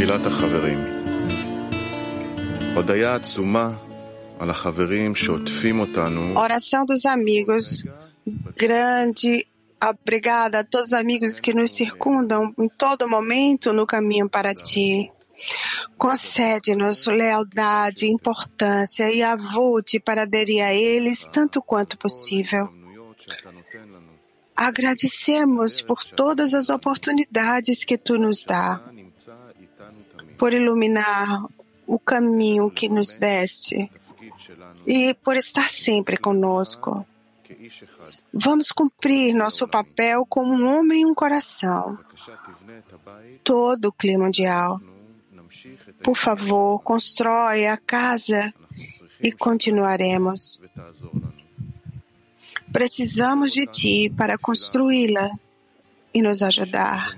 תפילת החברים. הודיה עצומה על החברים שעוטפים אותנו. Oração dos amigos. Grande obrigada a todos os amigos que nos circundam em todo momento no caminho para ti. Concede-nos lealdade, importância e avute para aderir a eles tanto quanto possível. Agradecemos por todas as oportunidades que tu nos dá, por iluminar o caminho que nos deste e por estar sempre conosco. Vamos cumprir nosso papel como um homem e um coração. Todo o clima mundial. Por favor, constrói a casa e continuaremos. Precisamos de ti para construí-la e nos ajudar.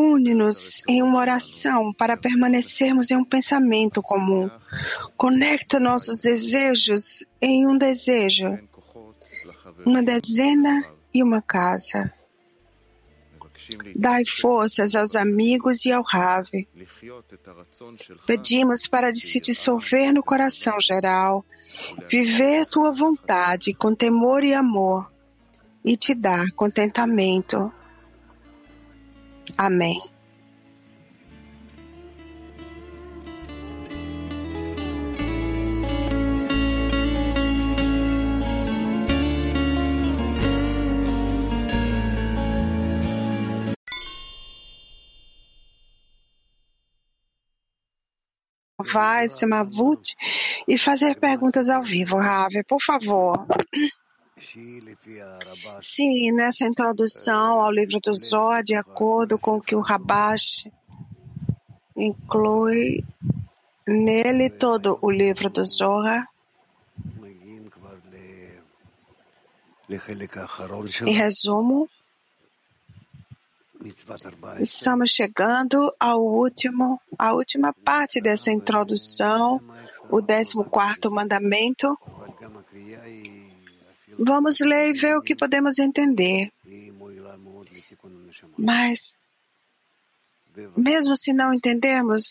Une-nos em uma oração para permanecermos em um pensamento comum. Conecta nossos desejos em um desejo, uma dezena e uma casa. Dai forças aos amigos e ao Rave. Pedimos para se dissolver no coração geral, viver tua vontade com temor e amor e te dar contentamento. Amém. Vai, Semavut, e fazer perguntas ao vivo, Rave, por favor. Sim, nessa introdução ao livro do Zohar, de acordo com o que o Rabash inclui nele todo o livro do Zohar, em resumo, estamos chegando ao último, à última parte dessa introdução, o 14 mandamento. Vamos ler e ver o que podemos entender. Mas, mesmo se não entendermos,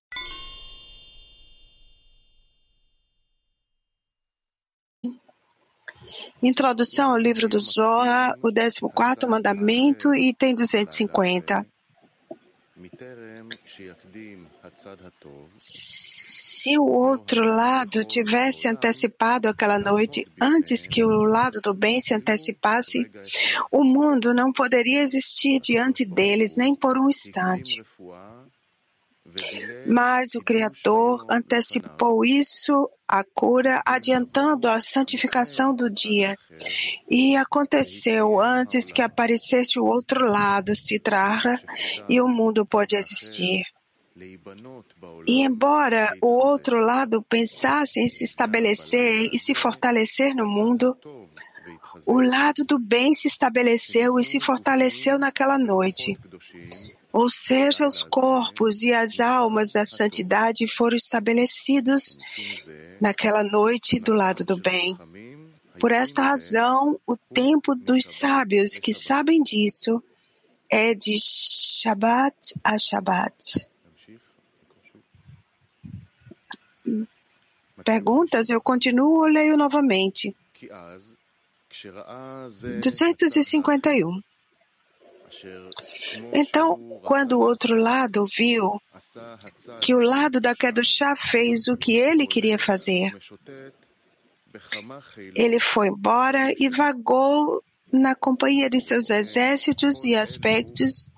Introdução ao livro do Zohar, o 14 mandamento, item 250. Se o outro lado tivesse antecipado aquela noite antes que o lado do bem se antecipasse, o mundo não poderia existir diante deles nem por um instante. Mas o Criador antecipou isso, a cura, adiantando a santificação do dia. E aconteceu antes que aparecesse o outro lado, Citrara, e o mundo pôde existir. E embora o outro lado pensasse em se estabelecer e se fortalecer no mundo, o lado do bem se estabeleceu e se fortaleceu naquela noite. Ou seja, os corpos e as almas da santidade foram estabelecidos naquela noite do lado do bem. Por esta razão, o tempo dos sábios que sabem disso é de Shabbat a Shabbat. Perguntas? Eu continuo ou leio novamente. 251. Então, quando o outro lado viu que o lado da Kedushá fez o que ele queria fazer, ele foi embora e vagou na companhia de seus exércitos e aspectos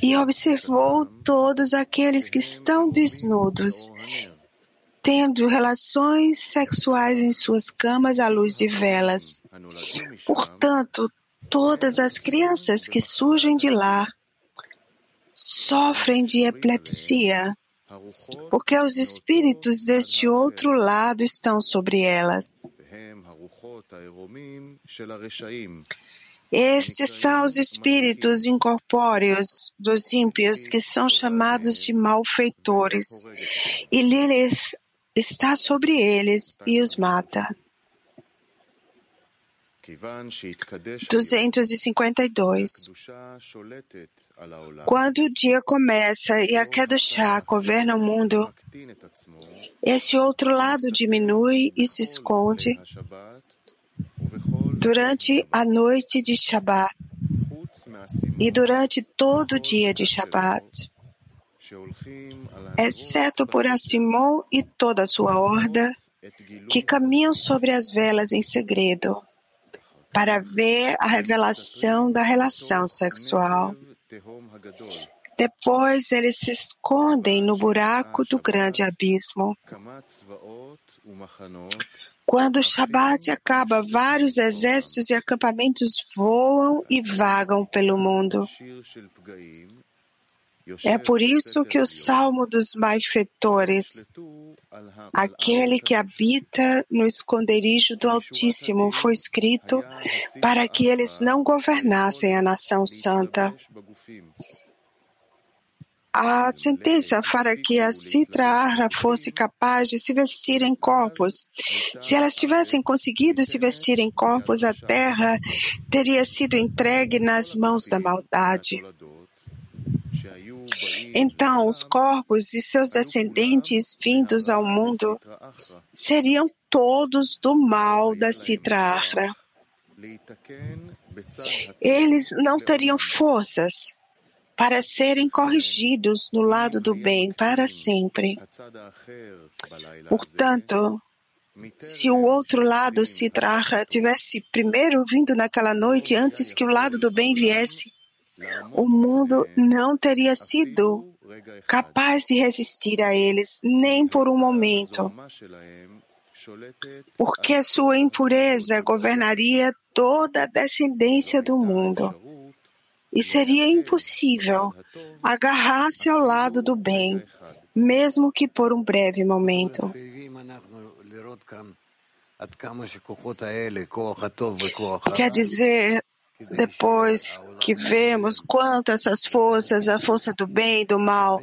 e observou todos aqueles que estão desnudos, tendo relações sexuais em suas camas à luz de velas. Portanto, todas as crianças que surgem de lá sofrem de epilepsia, porque os espíritos deste outro lado estão sobre elas. Estes são os espíritos incorpóreos dos ímpios que são chamados de malfeitores, e Lilith está sobre eles e os mata. 252. Quando o dia começa e a Kedushá governa o mundo, esse outro lado diminui e se esconde durante a noite de Shabbat e durante todo o dia de Shabbat, exceto por Assimon e toda a sua horda, que caminham sobre as velas em segredo para ver a revelação da relação sexual. Depois eles se escondem no buraco do grande abismo. Quando o Shabat acaba, vários exércitos e acampamentos voam e vagam pelo mundo. É por isso que o Salmo dos Malfeitores, aquele que habita no esconderijo do Altíssimo, foi escrito para que eles não governassem a nação santa. A sentença para que a Citra Arra fosse capaz de se vestir em corpos. Se elas tivessem conseguido se vestir em corpos, a terra teria sido entregue nas mãos da maldade. Então, os corpos e seus descendentes vindos ao mundo seriam todos do mal da Citra Arra. Eles não teriam forças para serem corrigidos no lado do bem para sempre. Portanto, se o outro lado se traja tivesse primeiro vindo naquela noite antes que o lado do bem viesse, o mundo não teria sido capaz de resistir a eles nem por um momento, porque sua impureza governaria toda a descendência do mundo e seria impossível agarrar-se ao lado do bem, mesmo que por um breve momento. Quer dizer, depois que vemos quanto essas forças, a força do bem e do mal,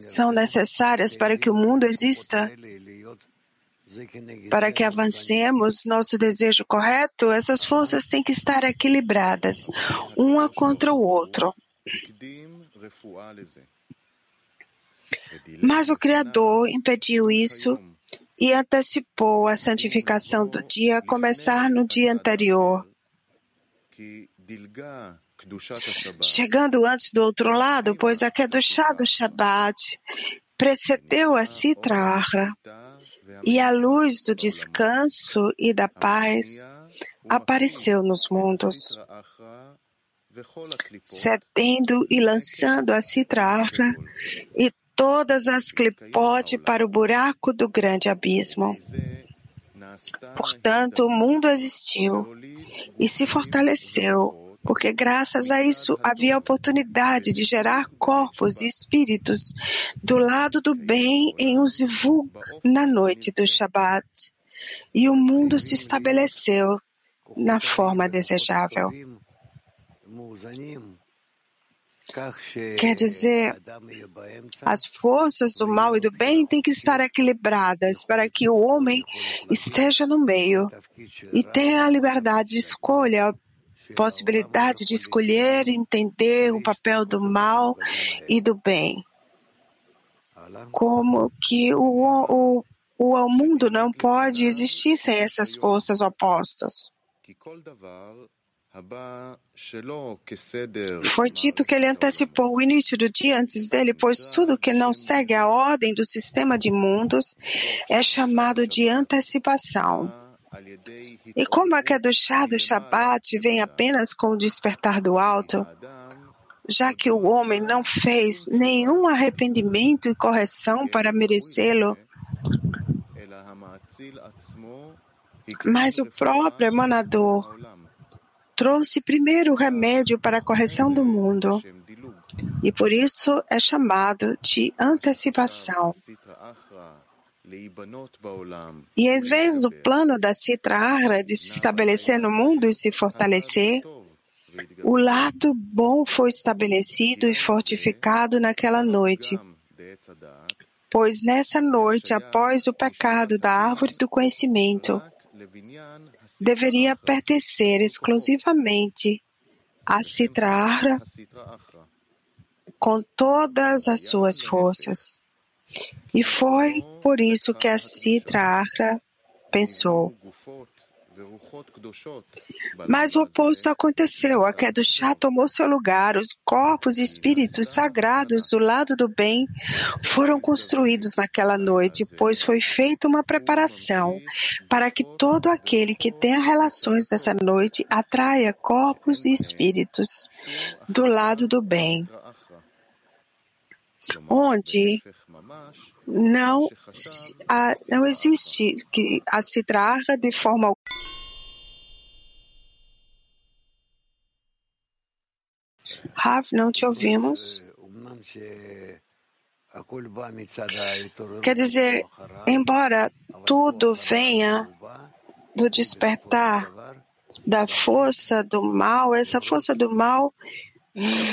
são necessárias para que o mundo exista, para que avancemos nosso desejo correto, essas forças têm que estar equilibradas, uma contra o outro. Mas o Criador impediu isso e antecipou a santificação do dia a começar no dia anterior. Chegando antes do outro lado, pois a Kedushá do Shabbat precedeu a Sitra Ahra e a luz do descanso e da paz apareceu nos mundos, cedendo e lançando a citrarra e todas as clipote para o buraco do grande abismo. Portanto, o mundo existiu e se fortaleceu porque graças a isso havia oportunidade de gerar corpos e espíritos do lado do bem em Uzivug na noite do Shabat. E o mundo se estabeleceu na forma desejável. Quer dizer, as forças do mal e do bem têm que estar equilibradas para que o homem esteja no meio e tenha a liberdade de escolha possibilidade de escolher entender o papel do mal e do bem. Como que o, o, o mundo não pode existir sem essas forças opostas. Foi dito que ele antecipou o início do dia antes dele, pois tudo que não segue a ordem do sistema de mundos é chamado de antecipação. E como a Kedushá do Shabat vem apenas com o despertar do alto, já que o homem não fez nenhum arrependimento e correção para merecê-lo, mas o próprio emanador trouxe primeiro o remédio para a correção do mundo, e por isso é chamado de antecipação. E em vez do plano da Citra Ahra de se estabelecer no mundo e se fortalecer, o lado bom foi estabelecido e fortificado naquela noite. Pois nessa noite, após o pecado da árvore do conhecimento, deveria pertencer exclusivamente a Sitra com todas as suas forças. E foi por isso que a Sitra pensou. Mas o oposto aconteceu. A Kedushá tomou seu lugar. Os corpos e espíritos sagrados do lado do bem foram construídos naquela noite, pois foi feita uma preparação para que todo aquele que tenha relações nessa noite atraia corpos e espíritos do lado do bem, onde não, a, não existe que a Citra de forma Rav, não te ouvimos. Quer dizer, embora tudo venha do despertar da força do mal, essa força do mal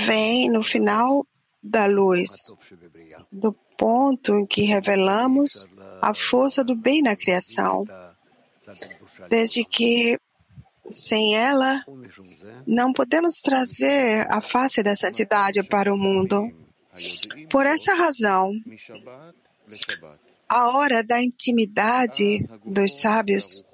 vem no final da luz, do ponto em que revelamos a força do bem na criação, desde que sem ela, não podemos trazer a face da santidade para o mundo. Por essa razão, a hora da intimidade dos sábios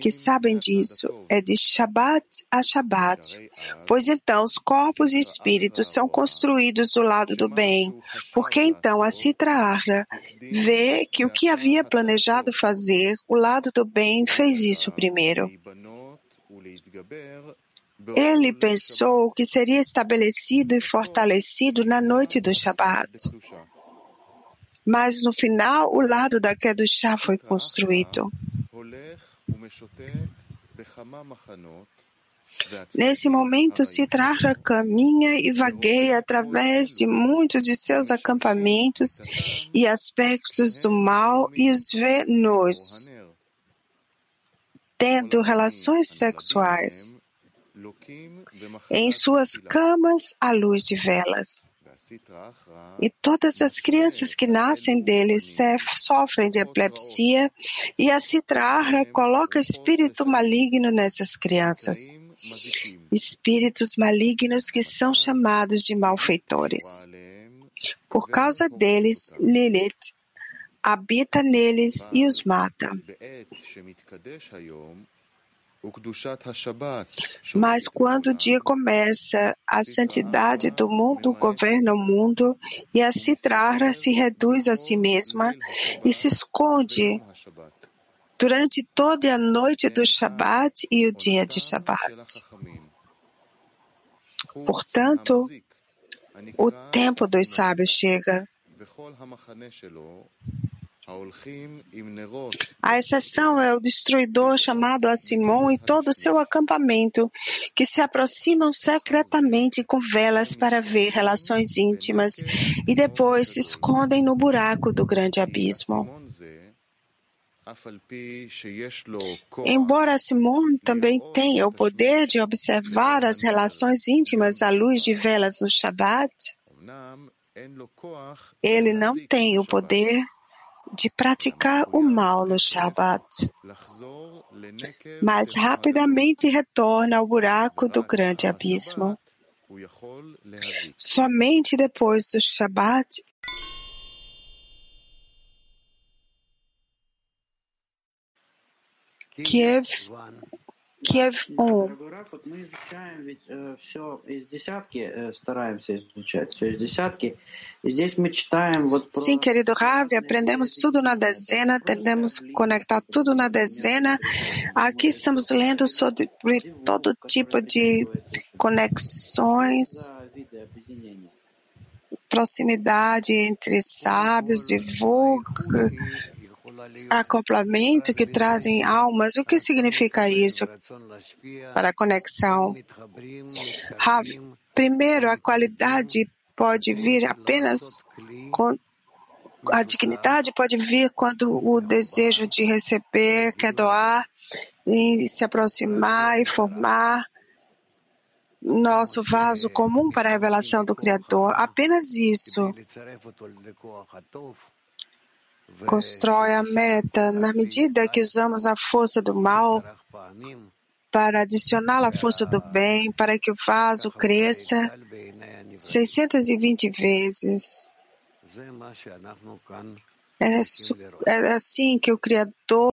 que sabem disso é de Shabbat a Shabbat, pois então os corpos e espíritos são construídos do lado do bem, porque então a Sitra Arra vê que o que havia planejado fazer, o lado do bem fez isso primeiro. Ele pensou que seria estabelecido e fortalecido na noite do Shabat. Mas no final, o lado da Kedushá foi construído. Nesse momento, Siddhartha caminha e vagueia através de muitos de seus acampamentos e aspectos do mal e os vê nus tendo relações sexuais em suas camas à luz de velas. E todas as crianças que nascem deles sofrem de epilepsia e a Citrahra coloca espírito maligno nessas crianças. Espíritos malignos que são chamados de malfeitores. Por causa deles, Lilith habita neles e os mata. Mas quando o dia começa, a santidade do mundo governa o mundo e a Citrara se reduz a si mesma e se esconde durante toda a noite do Shabat e o dia de Shabat. Portanto, o tempo dos sábios chega a exceção é o destruidor chamado a Simão e todo o seu acampamento, que se aproximam secretamente com velas para ver relações íntimas e depois se escondem no buraco do grande abismo. Embora Simon também tenha o poder de observar as relações íntimas à luz de velas no Shabat, ele não tem o poder de praticar o mal no Shabat, mas rapidamente retorna ao buraco do grande abismo. Somente depois do Shabat Kiev Kiev Sim, querido Ravi, aprendemos tudo na dezena, tentamos conectar tudo na dezena. Aqui estamos lendo sobre todo tipo de conexões, proximidade entre sábios, divulga acoplamento que trazem almas. O que significa isso para a conexão? Primeiro, a qualidade pode vir apenas com a dignidade pode vir quando o desejo de receber quer doar e se aproximar e formar nosso vaso comum para a revelação do Criador. Apenas isso constrói a meta. Na medida que usamos a força do mal para adicionar a força do bem, para que o vaso cresça 620 vezes. É, é assim que o Criador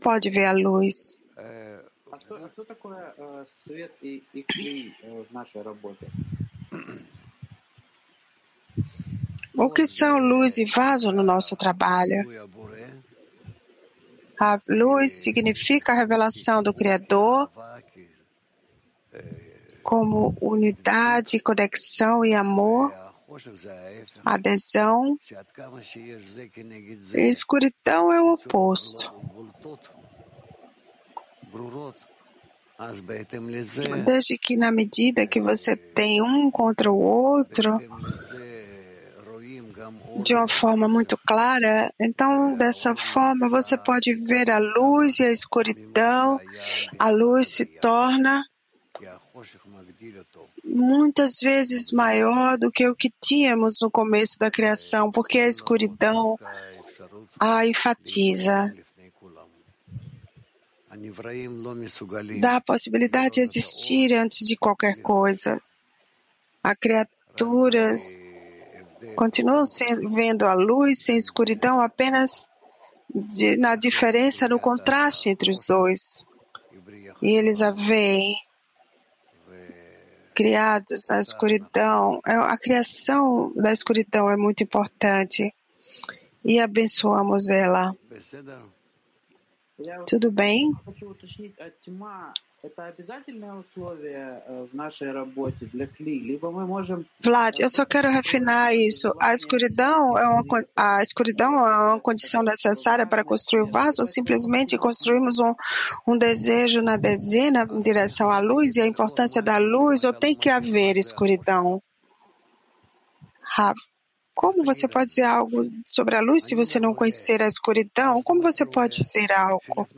pode ver a luz. O que são luz e vaso no nosso trabalho? A luz significa a revelação do Criador como unidade, conexão e amor, adesão. Escuridão é o oposto. Desde que, na medida que você tem um contra o outro, de uma forma muito clara, então dessa forma você pode ver a luz e a escuridão. A luz se torna muitas vezes maior do que o que tínhamos no começo da criação, porque a escuridão a enfatiza. Dá a possibilidade de existir antes de qualquer coisa. As criaturas continuam sendo, vendo a luz sem escuridão apenas de, na diferença, no contraste entre os dois. E eles a veem criados na escuridão. É, a criação da escuridão é muito importante e abençoamos ela. Tudo bem? Vlad, eu só quero refinar isso. A escuridão é uma, a escuridão é uma condição necessária para construir o vaso ou simplesmente construímos um, um desejo na dezena em direção à luz e a importância da luz ou tem que haver escuridão? Rav, como você pode dizer algo sobre a luz se você não conhecer a escuridão? Como você pode dizer algo?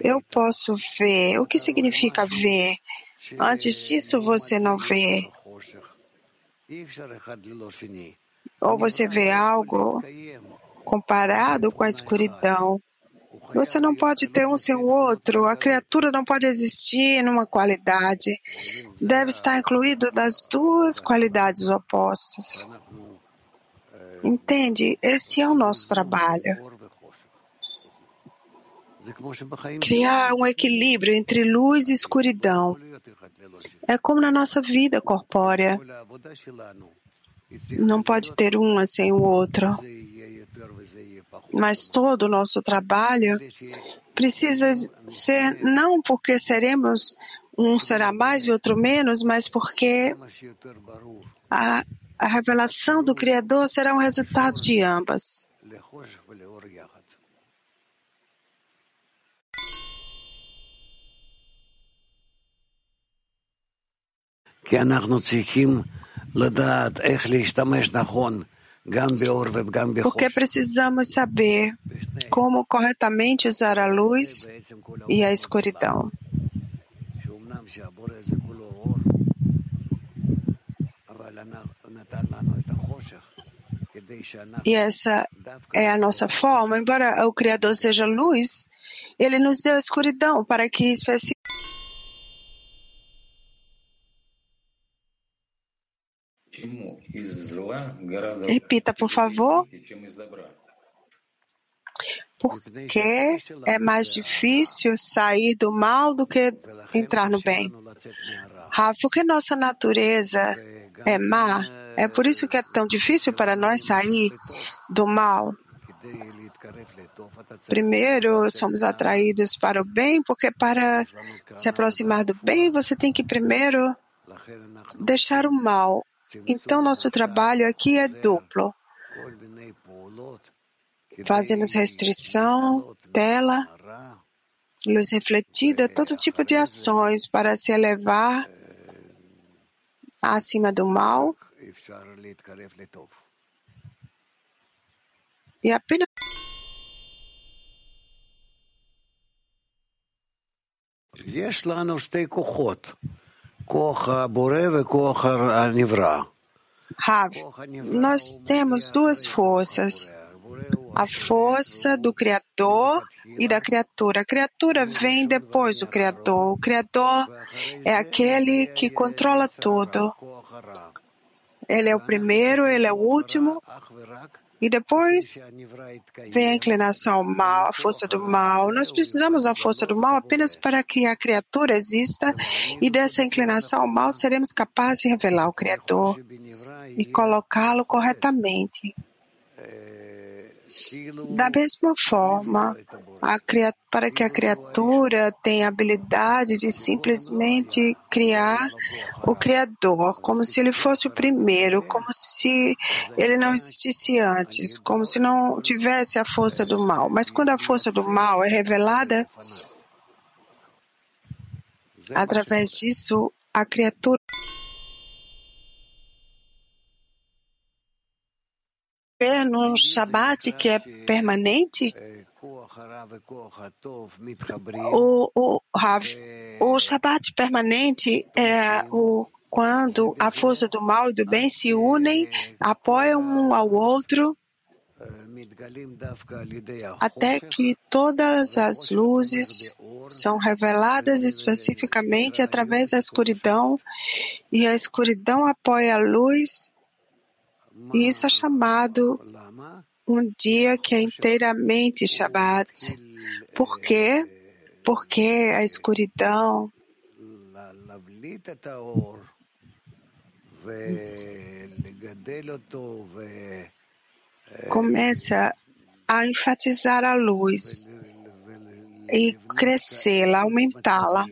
Eu posso ver. O que significa ver? Antes disso, você não vê. Ou você vê algo comparado com a escuridão. Você não pode ter um sem o outro. A criatura não pode existir numa qualidade. Deve estar incluído das duas qualidades opostas. Entende? Esse é o nosso trabalho. Criar um equilíbrio entre luz e escuridão. É como na nossa vida corpórea. Não pode ter uma sem o outro. Mas todo o nosso trabalho precisa ser não porque seremos um será mais e outro menos, mas porque a a revelação do Criador será um resultado de ambas. Porque precisamos saber como corretamente usar a luz e a escuridão. E essa é a nossa forma. Embora o Criador seja luz, ele nos deu a escuridão para que especi... Repita, por favor. Porque é mais difícil sair do mal do que entrar no bem. Ah, porque nossa natureza é má. É por isso que é tão difícil para nós sair do mal. Primeiro, somos atraídos para o bem, porque para se aproximar do bem, você tem que primeiro deixar o mal. Então, nosso trabalho aqui é duplo. Fazemos restrição, tela, luz refletida, todo tipo de ações para se elevar acima do mal e apenas Rav, nós temos duas forças. a força do Criador e da criatura. A criatura vem depois do Criador. O Criador é aquele que controla tudo. Ele é o primeiro, ele é o último. E depois vem a inclinação ao mal, a força do mal. Nós precisamos da força do mal apenas para que a criatura exista e dessa inclinação ao mal seremos capazes de revelar o Criador e colocá-lo corretamente. Da mesma forma, para que a criatura tenha a habilidade de simplesmente criar o Criador, como se ele fosse o primeiro, como se ele não existisse antes, como se não tivesse a força do mal. Mas quando a força do mal é revelada, através disso, a criatura no Shabat que é permanente, o, o, o Shabat permanente é o, quando a força do mal e do bem se unem, apoiam um ao outro, até que todas as luzes são reveladas especificamente através da escuridão, e a escuridão apoia a luz e isso é chamado um dia que é inteiramente Shabbat. Por quê? Porque a escuridão começa a enfatizar a luz e crescê-la, aumentá-la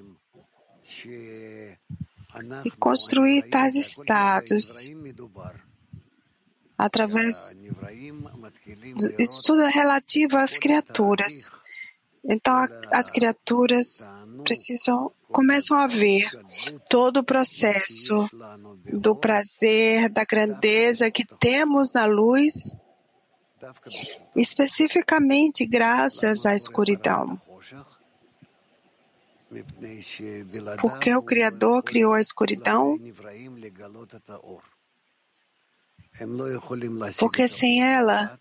e construir tais estados através isso tudo é relativo às criaturas. Então as criaturas precisam começam a ver todo o processo do prazer, da grandeza que temos na luz, especificamente graças à escuridão. Porque o Criador criou a escuridão porque sem ela,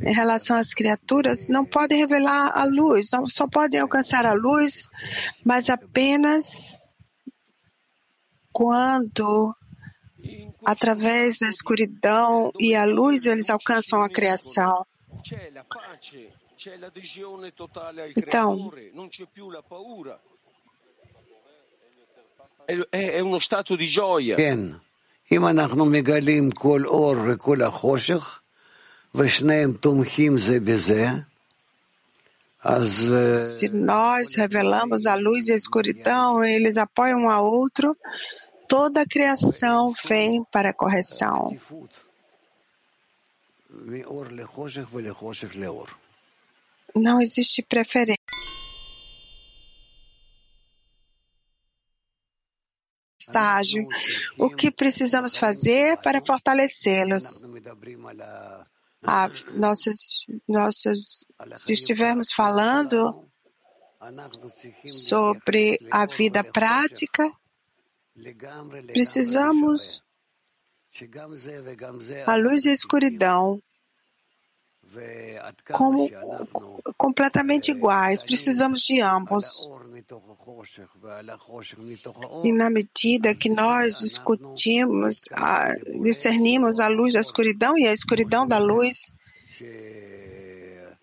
em relação às criaturas, não podem revelar a luz, não só podem alcançar a luz, mas apenas quando, através da escuridão e a luz, eles alcançam a criação. Então, é, é um estado de joia. אם אנחנו מגלים כל אור וכל החושך, ושניהם תומכים זה בזה, Se nós revelamos a luz e a escuridão, eles apoiam um ao outro, toda a criação vem para a correção. Não existe preferência. Estágio. O que precisamos fazer para fortalecê-los? Ah, nossas, nossas, se estivermos falando sobre a vida prática, precisamos a luz e a escuridão como completamente iguais. Precisamos de ambos. E na medida que nós discutimos, discernimos a luz da escuridão e a escuridão da luz,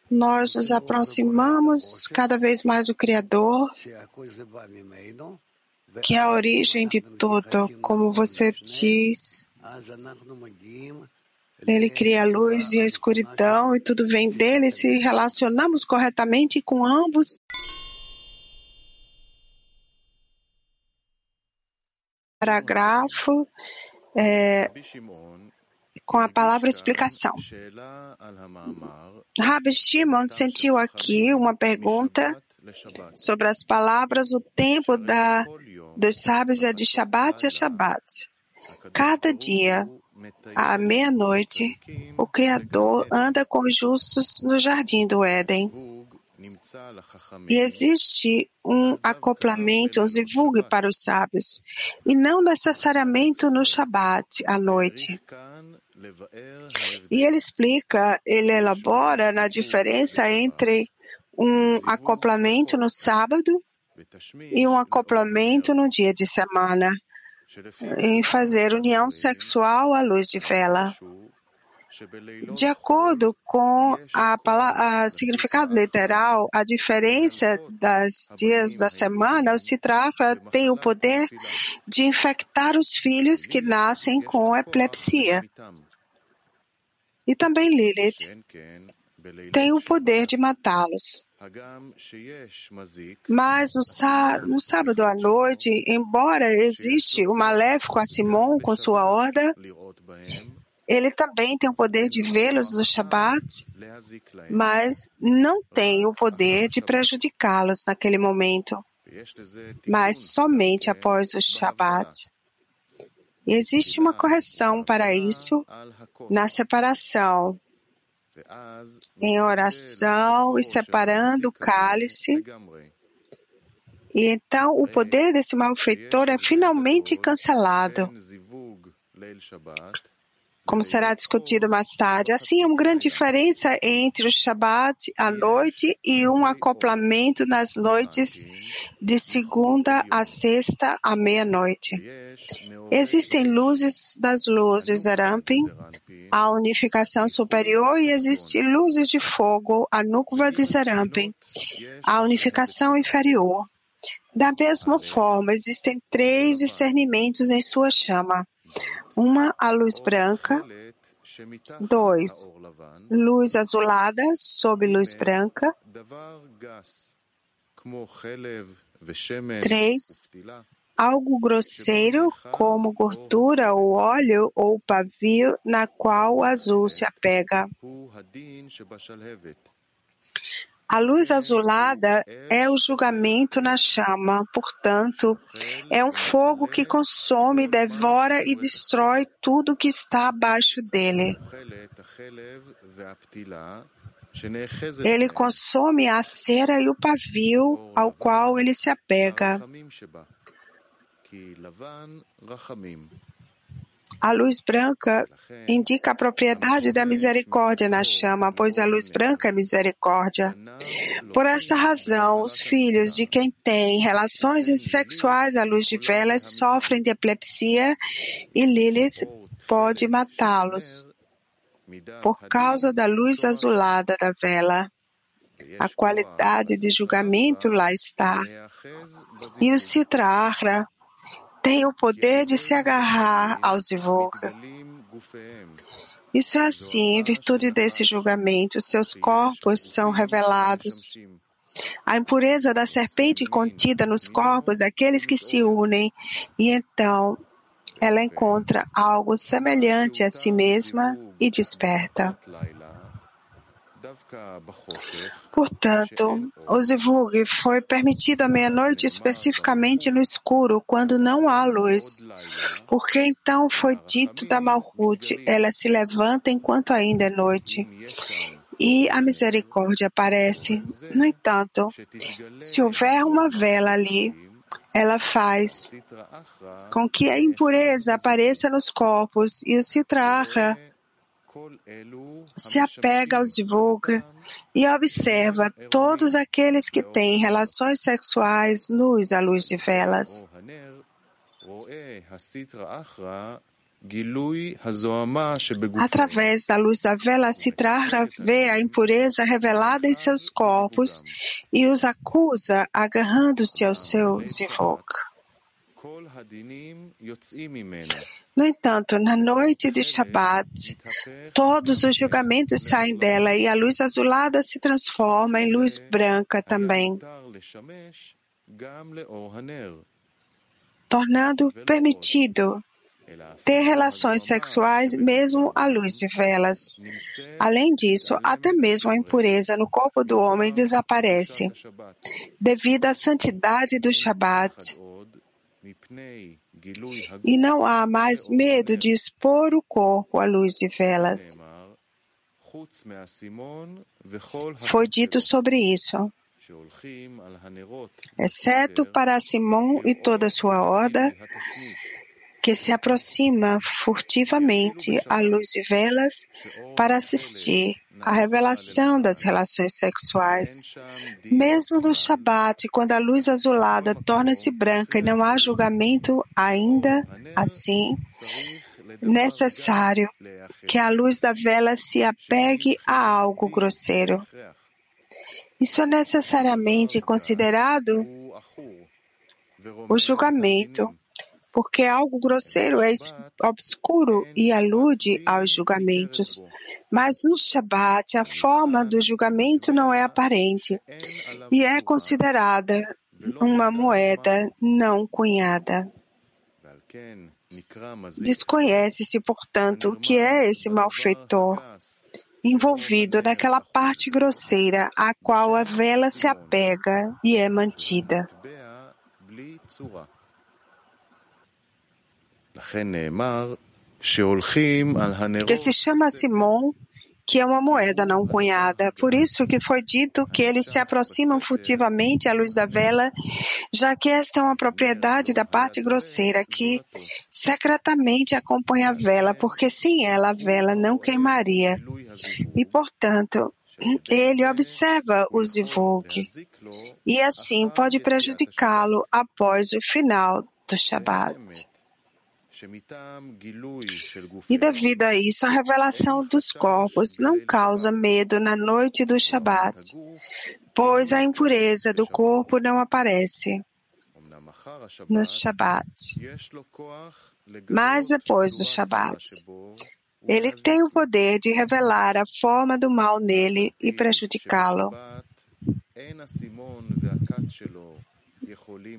nós nos aproximamos cada vez mais do Criador, que é a origem de tudo, como você diz. Ele cria a luz e a escuridão e tudo vem dele. Se relacionamos corretamente com ambos, parágrafo é, com a palavra explicação. Rabbi Shimon sentiu aqui uma pergunta sobre as palavras o tempo da, dos sábios é de Shabbat a Shabbat. Cada dia, à meia-noite, o Criador anda com os justos no jardim do Éden. E existe um acoplamento, um zivug para os sábios, e não necessariamente no Shabat, à noite. E ele explica, ele elabora na diferença entre um acoplamento no sábado e um acoplamento no dia de semana, em fazer união sexual à luz de vela. De acordo com a, palavra, a significado literal, a diferença das dias da semana, o Citrahra tem o poder de infectar os filhos que nascem com epilepsia. E também Lilith tem o poder de matá-los. Mas no, sá, no, sábado à noite, embora existe o maléfico a Simon com sua horda, ele também tem o poder de vê-los no Shabat, mas não tem o poder de prejudicá-los naquele momento, mas somente após o Shabat. E existe uma correção para isso na separação, em oração e separando o cálice. E então o poder desse malfeitor é finalmente cancelado como será discutido mais tarde. Assim, há uma grande diferença entre o Shabat à noite e um acoplamento nas noites de segunda a sexta à meia-noite. Existem luzes das luzes Zerampin, a unificação superior, e existem luzes de fogo, a de Zerampin, a unificação inferior. Da mesma forma, existem três discernimentos em sua chama uma a luz branca, dois, luz azulada sob luz branca, três, algo grosseiro como gordura ou óleo ou pavio na qual o azul se apega. A luz azulada é o julgamento na chama, portanto, é um fogo que consome, devora e destrói tudo que está abaixo dele. Ele consome a cera e o pavio ao qual ele se apega. A luz branca indica a propriedade da misericórdia na chama, pois a luz branca é misericórdia. Por esta razão, os filhos de quem tem relações sexuais à luz de velas sofrem de epilepsia e Lilith pode matá-los por causa da luz azulada da vela. A qualidade de julgamento lá está. E o Sitra Ahra tem o poder de se agarrar ao Zivoga. Isso é assim, em virtude desse julgamento, seus corpos são revelados. A impureza da serpente contida nos corpos daqueles que se unem, e então ela encontra algo semelhante a si mesma e desperta. Portanto, o Zivug foi permitido à meia-noite especificamente no escuro, quando não há luz. Porque então foi dito da Malhut, ela se levanta enquanto ainda é noite. E a misericórdia aparece. No entanto, se houver uma vela ali, ela faz com que a impureza apareça nos corpos e o Citrahra se apega aos divulga e observa todos aqueles que têm relações sexuais nus à luz de velas. Através da luz da vela, Citrahra vê a impureza revelada em seus corpos e os acusa agarrando-se ao seu zivok. No entanto, na noite de Shabbat, todos os julgamentos saem dela e a luz azulada se transforma em luz branca também, tornando permitido ter relações sexuais mesmo à luz de velas. Além disso, até mesmo a impureza no corpo do homem desaparece devido à santidade do Shabbat e não há mais medo de expor o corpo à luz de velas. Foi dito sobre isso. Exceto para Simon e toda a sua horda, que se aproxima furtivamente à luz de velas para assistir à revelação das relações sexuais. Mesmo no Shabat, quando a luz azulada torna-se branca e não há julgamento ainda assim, necessário que a luz da vela se apegue a algo grosseiro. Isso é necessariamente considerado o julgamento, porque algo grosseiro é obscuro e alude aos julgamentos. Mas no Shabat, a forma do julgamento não é aparente e é considerada uma moeda não cunhada. Desconhece-se, portanto, o que é esse malfeitor envolvido naquela parte grosseira a qual a vela se apega e é mantida. Que se chama Simon que é uma moeda não cunhada. Por isso que foi dito que eles se aproximam furtivamente à luz da vela, já que esta é uma propriedade da parte grosseira que secretamente acompanha a vela, porque sem ela a vela não queimaria. E, portanto, ele observa o zivug e assim pode prejudicá-lo após o final do Shabat. E devido a isso, a revelação dos corpos não causa medo na noite do Shabat, pois a impureza do corpo não aparece no Shabat. Mas depois do Shabat, ele tem o poder de revelar a forma do mal nele e prejudicá-lo.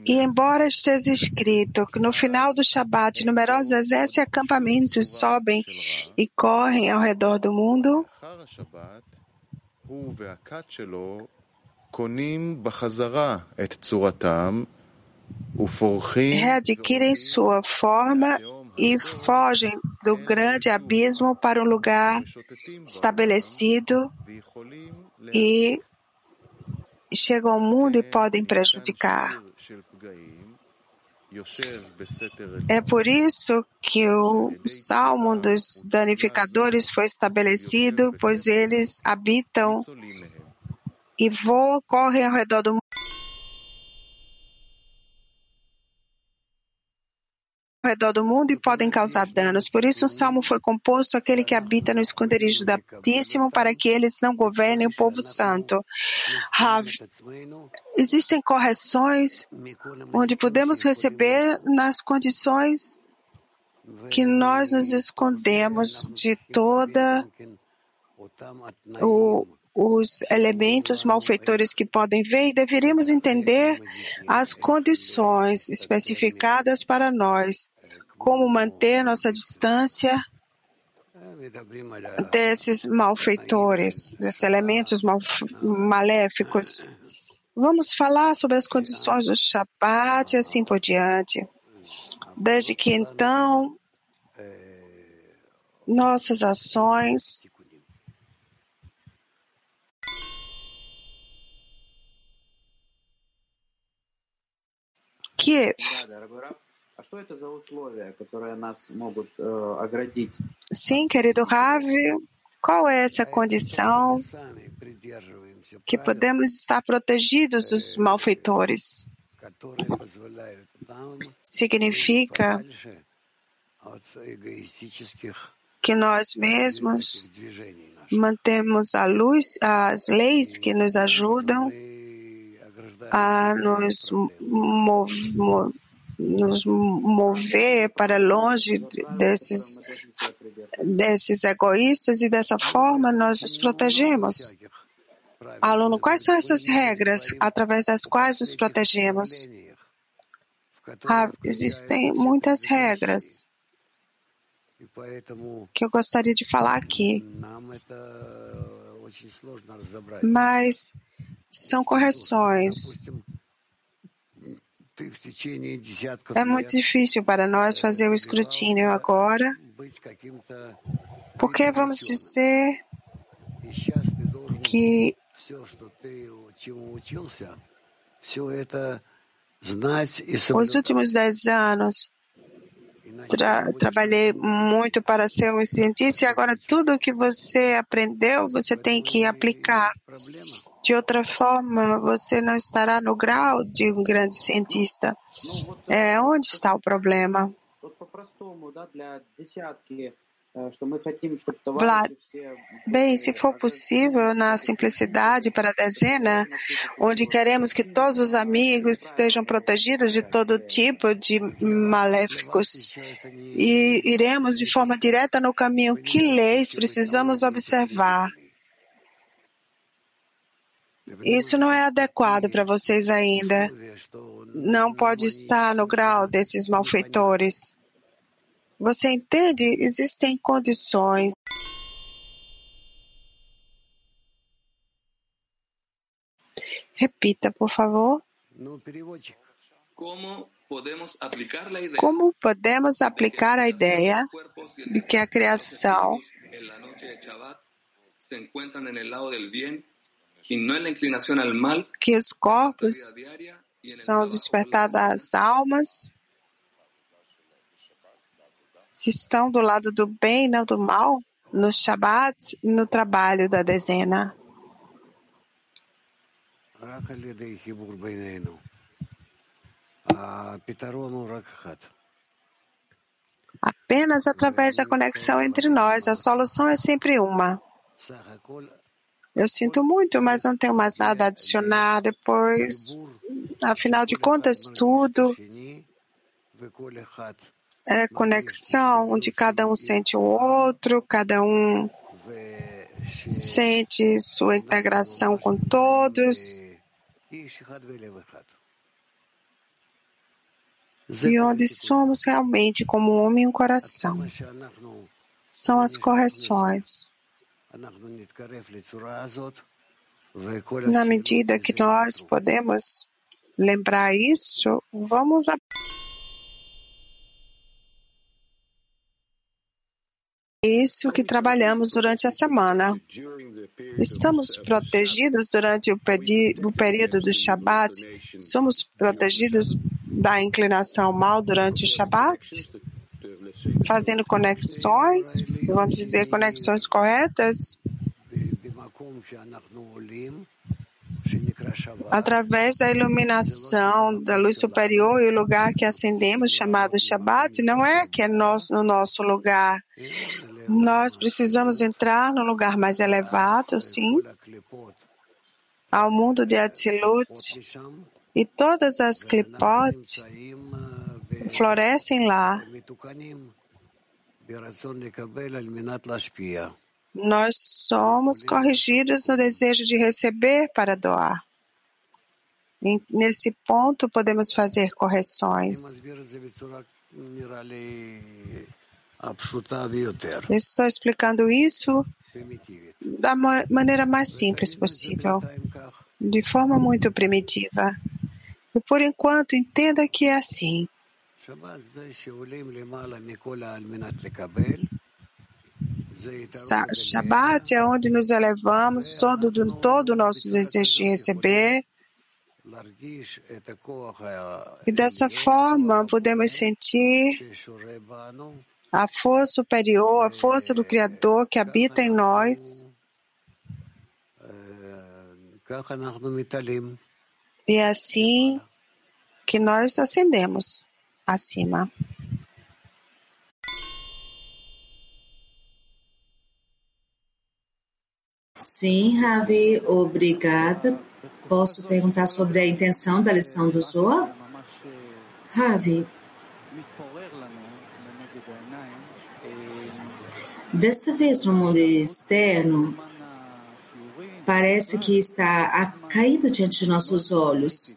E embora esteja escrito que no final do Shabat numerosos exércitos e acampamentos sobem e correm ao redor do mundo, readquirem sua forma e fogem do grande abismo para um lugar estabelecido e chegam ao mundo e podem prejudicar. É por isso que o salmo dos danificadores foi estabelecido, pois eles habitam e voam, correm ao redor do mundo. Ao redor do mundo e podem causar danos. Por isso, o salmo foi composto aquele que habita no esconderijo do Altíssimo, para que eles não governem o povo santo. Rav, existem correções onde podemos receber nas condições que nós nos escondemos de toda o os elementos malfeitores que podem ver e deveríamos entender as condições especificadas para nós como manter nossa distância desses malfeitores, desses elementos mal, maléficos. Vamos falar sobre as condições do Shabbat e assim por diante. Desde que então, nossas ações Kiev Sim, querido Rav, qual é essa condição que podemos estar protegidos dos malfeitores? Significa que nós mesmos mantemos a luz, as leis que nos ajudam a nos mover nos mover para longe desses, desses egoístas e dessa forma nós nos protegemos. Aluno, quais são essas regras através das quais nos protegemos? Ah, existem muitas regras que eu gostaria de falar aqui, mas são correções é muito difícil para nós fazer o escrutínio agora, porque vamos dizer que os últimos dez anos tra trabalhei muito para ser um cientista e agora tudo o que você aprendeu você tem que aplicar. De outra forma, você não estará no grau de um grande cientista. É, onde está o problema? Vlad, bem, se for possível, na simplicidade para a dezena, onde queremos que todos os amigos estejam protegidos de todo tipo de maléficos, e iremos de forma direta no caminho. Que leis precisamos observar? Isso não é adequado para vocês ainda. Não pode estar no grau desses malfeitores. Você entende? Existem condições. Repita, por favor. Como podemos aplicar a ideia, Como podemos aplicar a ideia de que a criação se el lado del bien que os corpos são despertadas almas que estão do lado do bem, não do mal, no Shabat e no trabalho da dezena. Apenas através da conexão entre nós, a solução é sempre uma. Eu sinto muito, mas não tenho mais nada a adicionar. Depois, afinal de contas, tudo é conexão, onde cada um sente o outro, cada um sente sua integração com todos. E onde somos realmente como um homem e um coração. São as correções na medida que nós podemos lembrar isso, vamos a isso que trabalhamos durante a semana. Estamos protegidos durante o, o período do Shabat? Somos protegidos da inclinação mal durante o Shabat? fazendo conexões, vamos dizer, conexões corretas, através da iluminação da luz superior e o lugar que acendemos, chamado Shabbat, não é que é nosso, no nosso lugar. Nós precisamos entrar num lugar mais elevado, sim, ao mundo de Atzilut, e todas as clipotes florescem lá. Nós somos corrigidos no desejo de receber para doar. E nesse ponto, podemos fazer correções. Eu estou explicando isso da maneira mais simples possível, de forma muito primitiva. E por enquanto, entenda que é assim. Shabbat é onde nos elevamos, todo, todo o nosso desejo de receber. E dessa forma podemos sentir a força superior, a força do Criador que habita em nós. E é assim que nós ascendemos acima. Sim, Ravi, obrigada. Posso perguntar sobre a intenção da lição do Zohar? Ravi, desta vez no mundo externo, parece que está caído diante de nossos olhos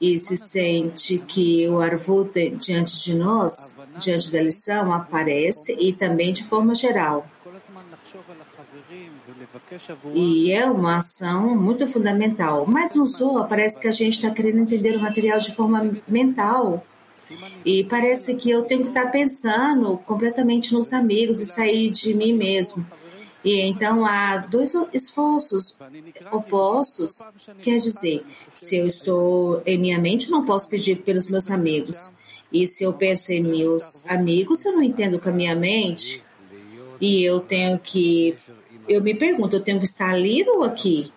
e se sente que o Arvut diante de nós, diante da lição, aparece e também de forma geral. E é uma ação muito fundamental. Mas no Zohar parece que a gente está querendo entender o material de forma mental. E parece que eu tenho que estar pensando completamente nos amigos e sair de mim mesmo. E então há dois esforços opostos. Quer dizer, se eu estou em minha mente, não posso pedir pelos meus amigos. E se eu penso em meus amigos, eu não entendo com a minha mente. E eu tenho que. Eu me pergunto, eu tenho que estar ali ou aqui?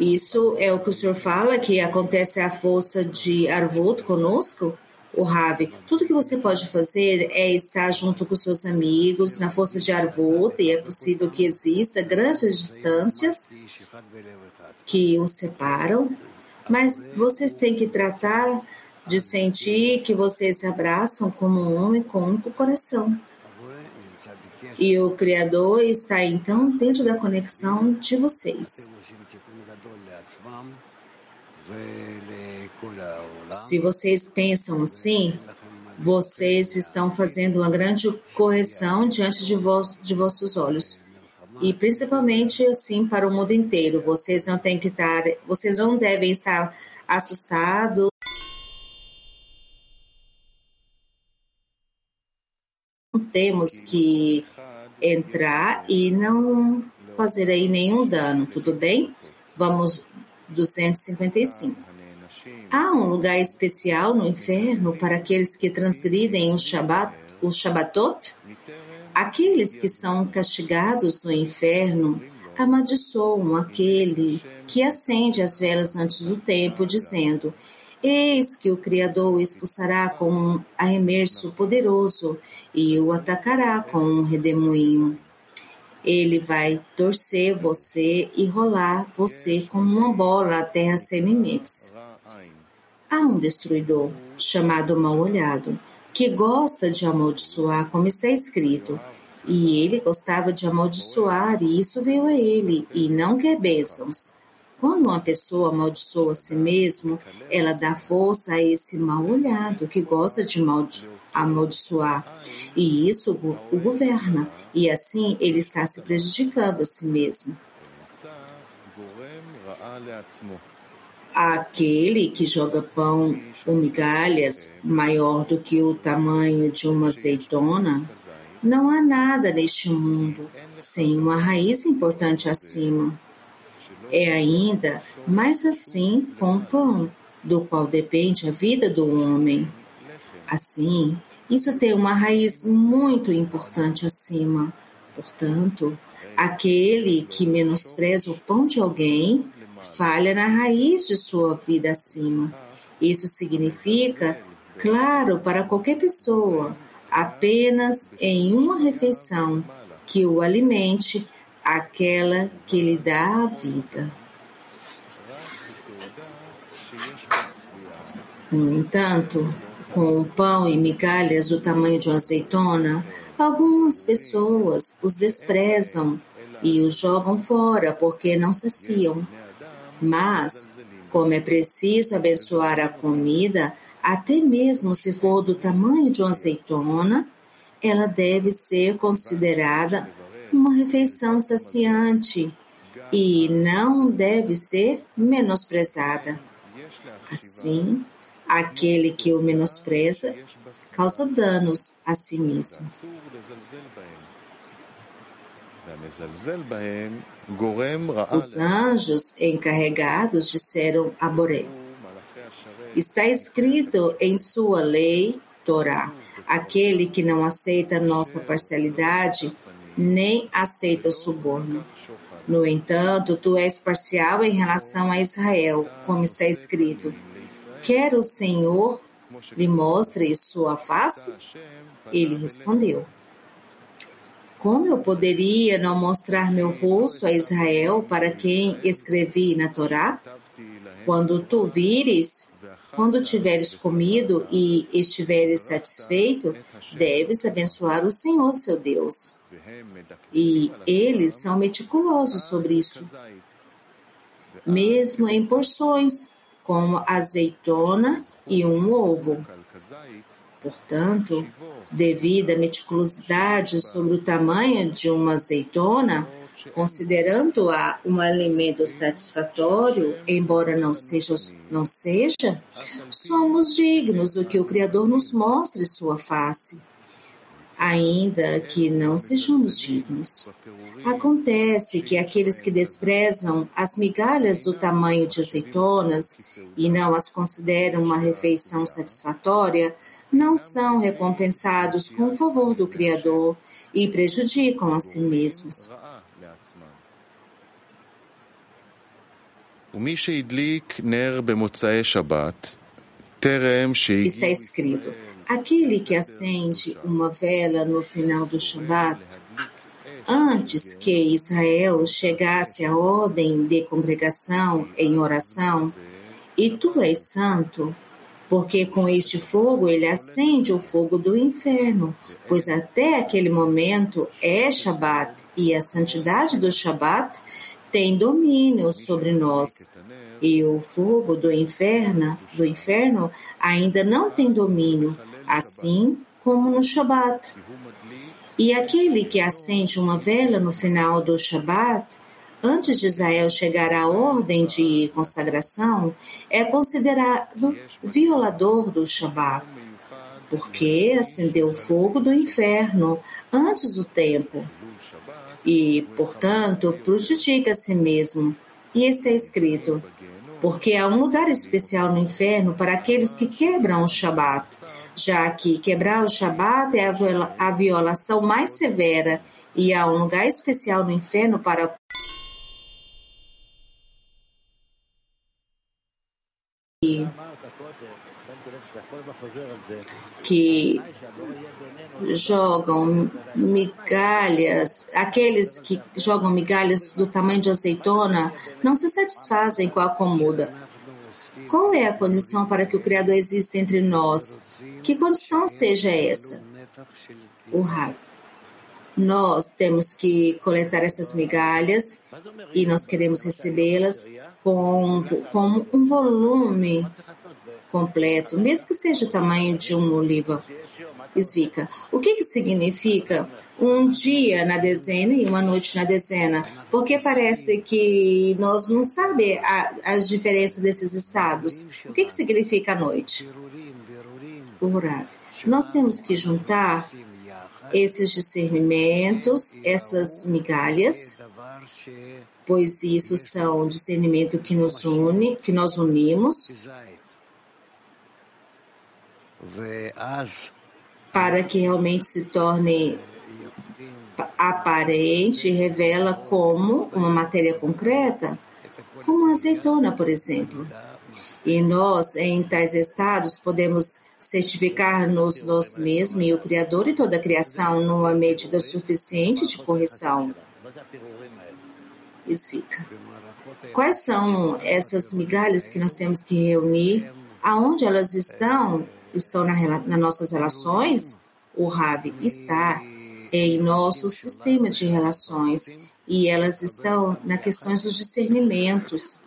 Isso é o que o senhor fala, que acontece a força de Arvut conosco? O Ravi, tudo que você pode fazer é estar junto com seus amigos na força de Arvut, e é possível que exista grandes distâncias que os separam, mas vocês têm que tratar de sentir que vocês se abraçam como um homem com um único coração. E o Criador está então dentro da conexão de vocês. Se vocês pensam assim, vocês estão fazendo uma grande correção diante de, vos, de vossos olhos. E principalmente assim para o mundo inteiro. Vocês não têm que estar, vocês não devem estar assustados. Temos que entrar e não fazer aí nenhum dano, tudo bem? Vamos 255. Há um lugar especial no inferno para aqueles que transgridem o Shabbat, o Shabbatot? Aqueles que são castigados no inferno amaldiçoam aquele que acende as velas antes do tempo, dizendo: Eis que o Criador o expulsará com um arremesso poderoso e o atacará com um redemoinho. Ele vai torcer você e rolar você como uma bola até sem limites. Há um destruidor, chamado mal-olhado, que gosta de amaldiçoar, como está escrito. E ele gostava de amaldiçoar, e isso veio a ele, e não quer bênçãos. Quando uma pessoa amaldiçoa a si mesmo, ela dá força a esse mal-olhado que gosta de amaldiçoar. E isso o governa. E assim ele está se prejudicando a si mesmo. Aquele que joga pão ou migalhas maior do que o tamanho de uma azeitona, não há nada neste mundo sem uma raiz importante acima. É ainda mais assim com o pão, do qual depende a vida do homem. Assim, isso tem uma raiz muito importante acima. Portanto, aquele que menospreza o pão de alguém falha na raiz de sua vida acima. Isso significa, claro, para qualquer pessoa, apenas em uma refeição que o alimente aquela que lhe dá a vida. No entanto, com o pão e migalhas do tamanho de uma azeitona, algumas pessoas os desprezam e os jogam fora porque não saciam. Mas, como é preciso abençoar a comida, até mesmo se for do tamanho de uma azeitona, ela deve ser considerada uma refeição saciante e não deve ser menosprezada. Assim, aquele que o menospreza causa danos a si mesmo. Os anjos encarregados disseram a Boré: Está escrito em sua lei, Torá, aquele que não aceita nossa parcialidade nem aceita suborno. No entanto, tu és parcial em relação a Israel, como está escrito: Quer o Senhor lhe mostre sua face? Ele respondeu: como eu poderia não mostrar meu rosto a Israel para quem escrevi na Torá? Quando tu vires, quando tiveres comido e estiveres satisfeito, deves abençoar o Senhor, seu Deus. E eles são meticulosos sobre isso. Mesmo em porções, como azeitona e um ovo. Portanto, devido à meticulosidade sobre o tamanho de uma azeitona, considerando-a um alimento satisfatório, embora não seja, não seja, somos dignos do que o Criador nos mostre sua face, ainda que não sejamos dignos. Acontece que aqueles que desprezam as migalhas do tamanho de azeitonas e não as consideram uma refeição satisfatória, não são recompensados com o favor do Criador e prejudicam a si mesmos. Está escrito: aquele que acende uma vela no final do Shabat, antes que Israel chegasse à ordem de congregação em oração, e tu és santo, porque com este fogo ele acende o fogo do inferno, pois até aquele momento é Shabat e a santidade do Shabat tem domínio sobre nós. E o fogo do inferno, do inferno ainda não tem domínio, assim como no Shabat. E aquele que acende uma vela no final do Shabat, antes de Israel chegar à ordem de consagração, é considerado violador do Shabat, porque acendeu o fogo do inferno antes do tempo e, portanto, prejudica a si mesmo. E está escrito: porque há um lugar especial no inferno para aqueles que quebram o Shabat, já que quebrar o Shabat é a violação mais severa, e há um lugar especial no inferno para que jogam migalhas, aqueles que jogam migalhas do tamanho de azeitona, não se satisfazem com a comida. Qual é a condição para que o Criador exista entre nós? Que condição seja essa? O Rabi. Nós temos que coletar essas migalhas e nós queremos recebê-las com, com um volume completo, mesmo que seja o tamanho de uma oliva. Svika. O que, que significa um dia na dezena e uma noite na dezena? Porque parece que nós não sabemos as diferenças desses estados. O que, que significa a noite? O Rav. Nós temos que juntar esses discernimentos, essas migalhas, pois isso são discernimento que nos une, que nós unimos para que realmente se torne aparente e revela como uma matéria concreta, como a azeitona, por exemplo. E nós, em tais estados, podemos certificar-nos nós mesmos e o Criador e toda a criação numa medida suficiente de correção. Isso fica. Quais são essas migalhas que nós temos que reunir? Aonde elas estão? Estão na, nas nossas relações, o Rav está em nosso sistema de relações e elas estão nas questões dos discernimentos.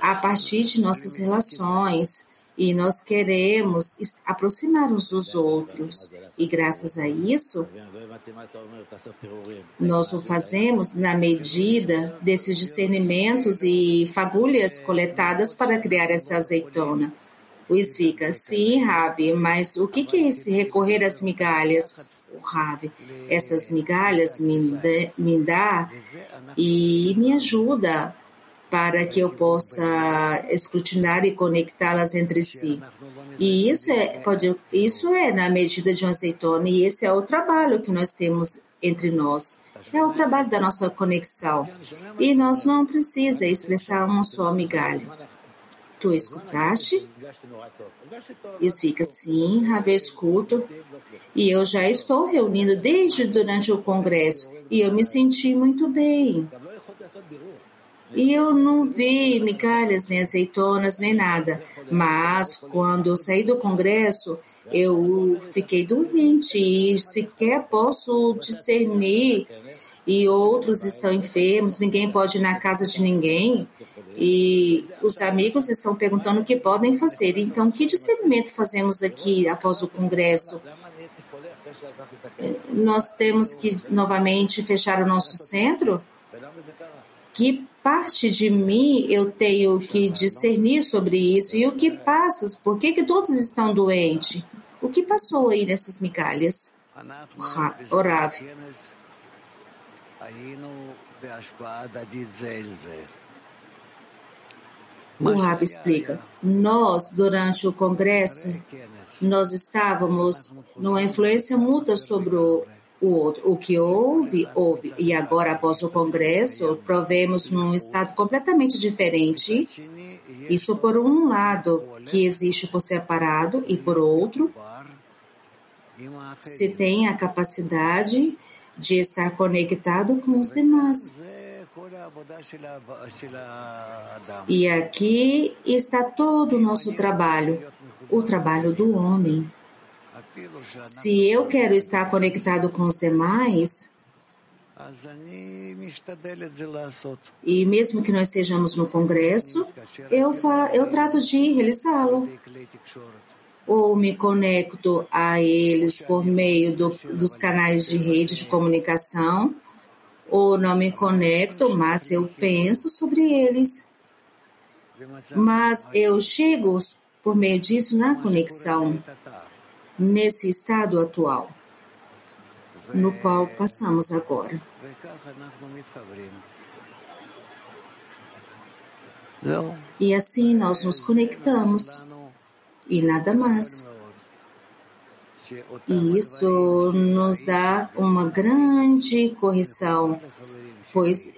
A partir de nossas relações, e nós queremos aproximar uns dos outros. E graças a isso, nós o fazemos na medida desses discernimentos e fagulhas coletadas para criar essa azeitona. O Svika, sim, Ravi, mas o que, que é esse recorrer às migalhas? O Ravi, essas migalhas me, me dá e me ajuda para que eu possa escrutinar e conectá-las entre si. E isso é, pode, isso é na medida de um azeitona, e esse é o trabalho que nós temos entre nós. É o trabalho da nossa conexão. E nós não precisamos expressar uma só migalha. Tu escutaste? Isso fica sim, Ravé escuto. E eu já estou reunindo desde durante o congresso e eu me senti muito bem. E eu não vi migalhas, nem azeitonas, nem nada. Mas quando eu saí do congresso, eu fiquei doente e sequer posso discernir. E outros estão enfermos, ninguém pode ir na casa de ninguém. E os amigos estão perguntando o que podem fazer. Então, que discernimento fazemos aqui após o Congresso? Nós temos que novamente fechar o nosso centro? Que parte de mim eu tenho que discernir sobre isso? E o que passa? Por que, que todos estão doentes? O que passou aí nessas migalhas? Orav. O Rav explica. Nós, durante o congresso, nós estávamos numa influência mútua sobre o, o outro. O que houve, houve. E agora, após o congresso, provemos num estado completamente diferente. Isso por um lado, que existe por separado, e por outro, se tem a capacidade de estar conectado com os demais. E aqui está todo o nosso trabalho, o trabalho do homem. Se eu quero estar conectado com os demais, e mesmo que nós estejamos no congresso, eu, eu trato de realizá-lo. Ou me conecto a eles por meio do, dos canais de rede de comunicação, ou não me conecto, mas eu penso sobre eles. Mas eu chego por meio disso na conexão, nesse estado atual, no qual passamos agora. E assim nós nos conectamos e nada mais. E isso nos dá uma grande correção, pois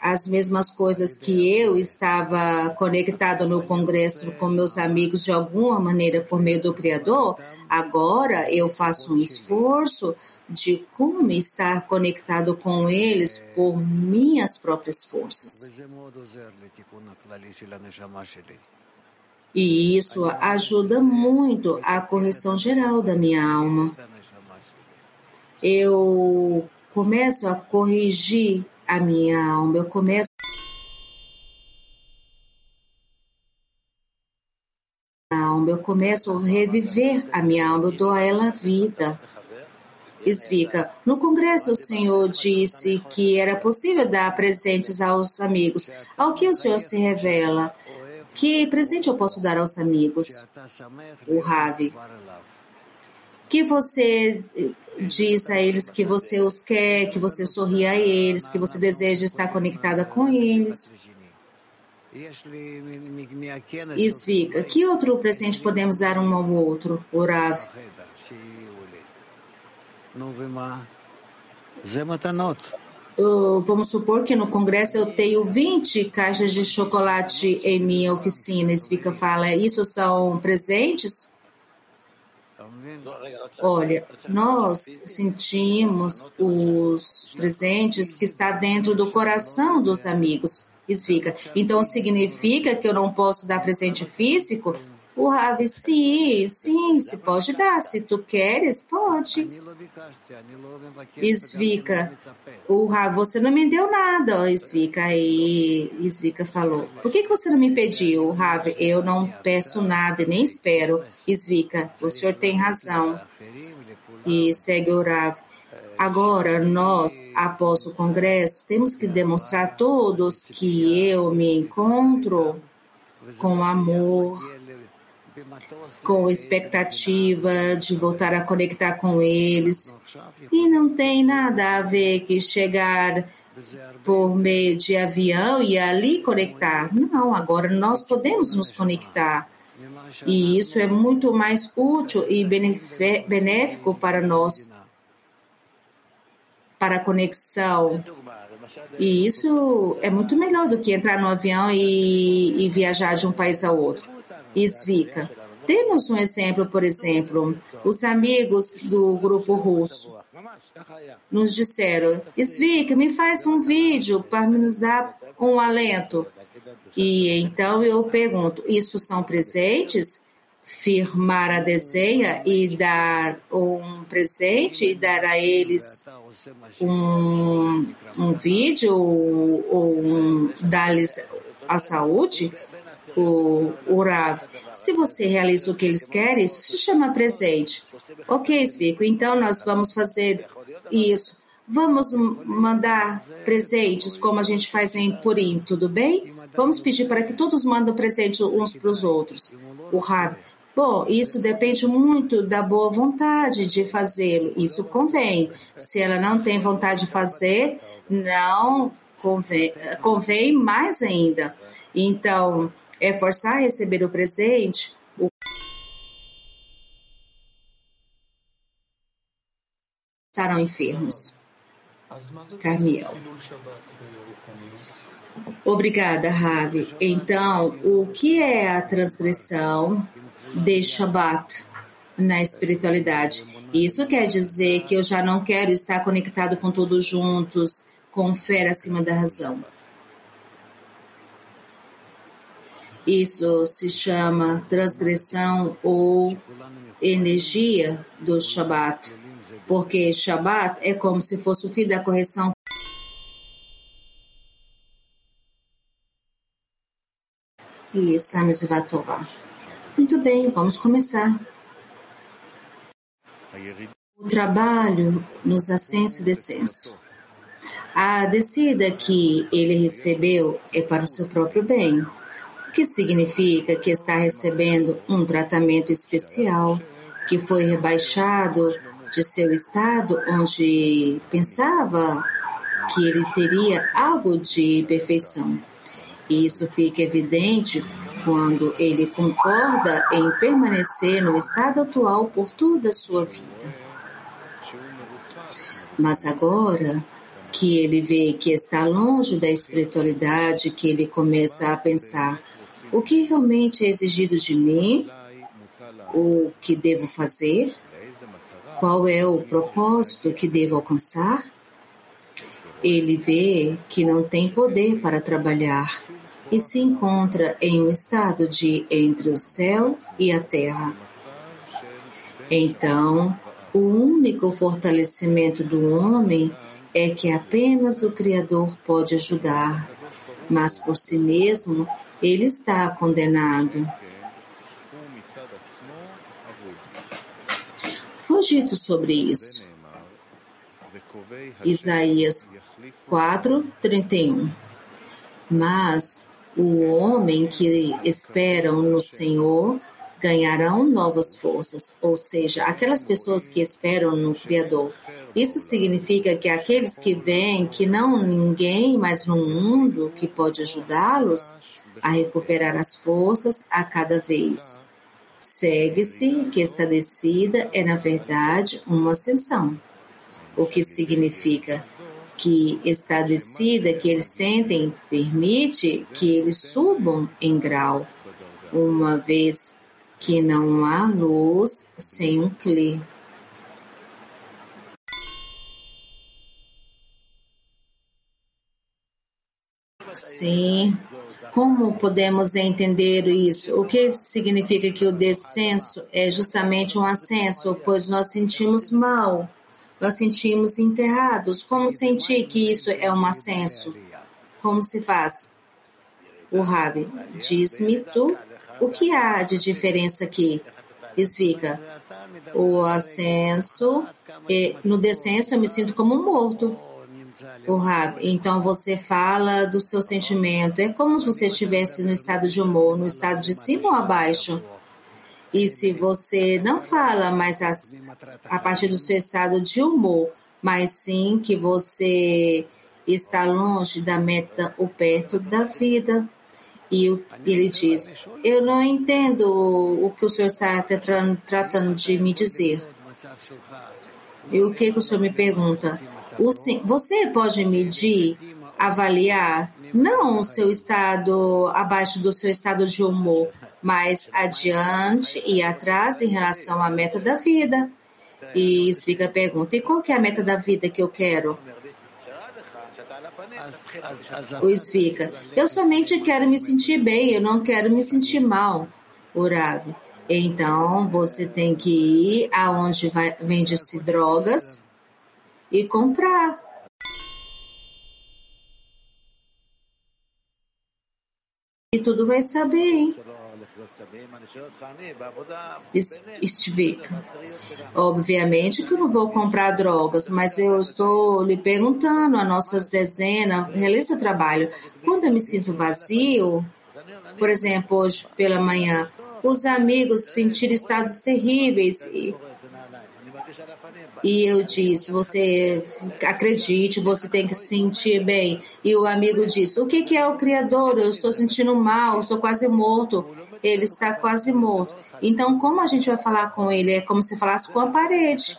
as mesmas coisas que eu estava conectado no congresso com meus amigos de alguma maneira por meio do Criador, agora eu faço um esforço de como estar conectado com eles por minhas próprias forças. E isso ajuda muito a correção geral da minha alma. Eu começo a corrigir a minha alma, eu começo eu começo a reviver a minha alma, eu dou a ela vida. Esvica. No congresso, o senhor disse que era possível dar presentes aos amigos. Ao que o senhor se revela? Que presente eu posso dar aos amigos? O Ravi. Que você diz a eles que você os quer, que você sorri a eles, que você deseja estar conectada com eles. Esvica. Que outro presente podemos dar um ao outro, o Uh, vamos supor que no congresso eu tenho 20 caixas de chocolate em minha oficina. Svika fala, isso são presentes? Olha, nós sentimos os presentes que está dentro do coração dos amigos. Svika. Então significa que eu não posso dar presente físico? O Ravi, sim, sim, se pode dar. Se tu queres, pode. Svika, o Ravi, você não me deu nada, Svika. Aí Svika falou, por que, que você não me pediu, Ravi? Eu não peço nada e nem espero. Svika, o senhor tem razão. E segue o Ravi. Agora, nós, após o congresso, temos que demonstrar a todos que eu me encontro com amor, com expectativa de voltar a conectar com eles. E não tem nada a ver que chegar por meio de avião e ali conectar. Não, agora nós podemos nos conectar. E isso é muito mais útil e benéfico para nós, para a conexão. E isso é muito melhor do que entrar no avião e, e viajar de um país a outro. Svika. Temos um exemplo, por exemplo, os amigos do grupo russo nos disseram, Svika, me faz um vídeo para nos dar um alento. E então eu pergunto, isso são presentes? Firmar a desenha e dar um presente e dar a eles um, um vídeo ou um, dar-lhes a saúde? O, o Rav, se você realiza o que eles querem, isso se chama presente. Ok, Svico, então nós vamos fazer isso. Vamos mandar presentes como a gente faz em Purim, tudo bem? Vamos pedir para que todos mandem presentes uns para os outros. O Rav, Bom, isso depende muito da boa vontade de fazê-lo. Isso convém. Se ela não tem vontade de fazer, não convém, convém mais ainda. Então, é forçar a receber o presente. O... Estarão enfermos. Carmiel. Obrigada, Ravi. Então, o que é a transgressão de Shabbat na espiritualidade? Isso quer dizer que eu já não quero estar conectado com todos juntos, com fé acima da razão. Isso se chama transgressão ou energia do Shabat, porque Shabat é como se fosse o fim da correção e estamos Torá. Muito bem, vamos começar. O trabalho nos ascenso e descenso. A descida que ele recebeu é para o seu próprio bem, que significa que está recebendo um tratamento especial, que foi rebaixado de seu estado onde pensava que ele teria algo de perfeição. Isso fica evidente quando ele concorda em permanecer no estado atual por toda a sua vida. Mas agora que ele vê que está longe da espiritualidade, que ele começa a pensar: o que realmente é exigido de mim? O que devo fazer? Qual é o propósito que devo alcançar? Ele vê que não tem poder para trabalhar e se encontra em um estado de entre o céu e a terra. Então, o único fortalecimento do homem é que apenas o Criador pode ajudar, mas por si mesmo ele está condenado. Foi dito sobre isso. Isaías 4, 31. Mas o homem que esperam no Senhor ganharão novas forças, ou seja, aquelas pessoas que esperam no Criador. Isso significa que aqueles que veem que não ninguém mais no mundo que pode ajudá-los a recuperar as forças a cada vez. Segue-se que esta descida é, na verdade, uma ascensão, o que significa que está descida que eles sentem permite que eles subam em grau, uma vez que não há luz sem um clé. Sim. Como podemos entender isso? O que significa que o descenso é justamente um ascenso, pois nós sentimos mal nós sentimos enterrados. Como sentir que isso é um ascenso? Como se faz? O Rabi, diz-me tu o que há de diferença aqui? Explica. O ascenso, no descenso eu me sinto como morto. O Rabi, então você fala do seu sentimento. É como se você estivesse no estado de humor, no estado de cima ou abaixo? E se você não fala mais as, a partir do seu estado de humor, mas sim que você está longe da meta ou perto da vida. E ele diz: Eu não entendo o que o senhor está tratando de me dizer. E o que, que o senhor me pergunta? Você pode medir, avaliar, não o seu estado abaixo do seu estado de humor, mais adiante e atrás em relação à meta da vida. E isso fica a pergunta: e qual que é a meta da vida que eu quero? O fica: eu somente quero me sentir bem, eu não quero me sentir mal. Urave. Então você tem que ir aonde vende-se drogas e comprar. E tudo vai estar bem. Estivika. Obviamente que eu não vou comprar drogas, mas eu estou lhe perguntando, a nossas dezenas, realiza o trabalho. Quando eu me sinto vazio, por exemplo, hoje pela manhã, os amigos sentiram estados terríveis. E, e eu disse, você acredite, você tem que se sentir bem. E o amigo disse, o que, que é o Criador? Eu estou sentindo mal, estou quase morto. Ele está quase morto. Então, como a gente vai falar com ele? É como se falasse com a parede.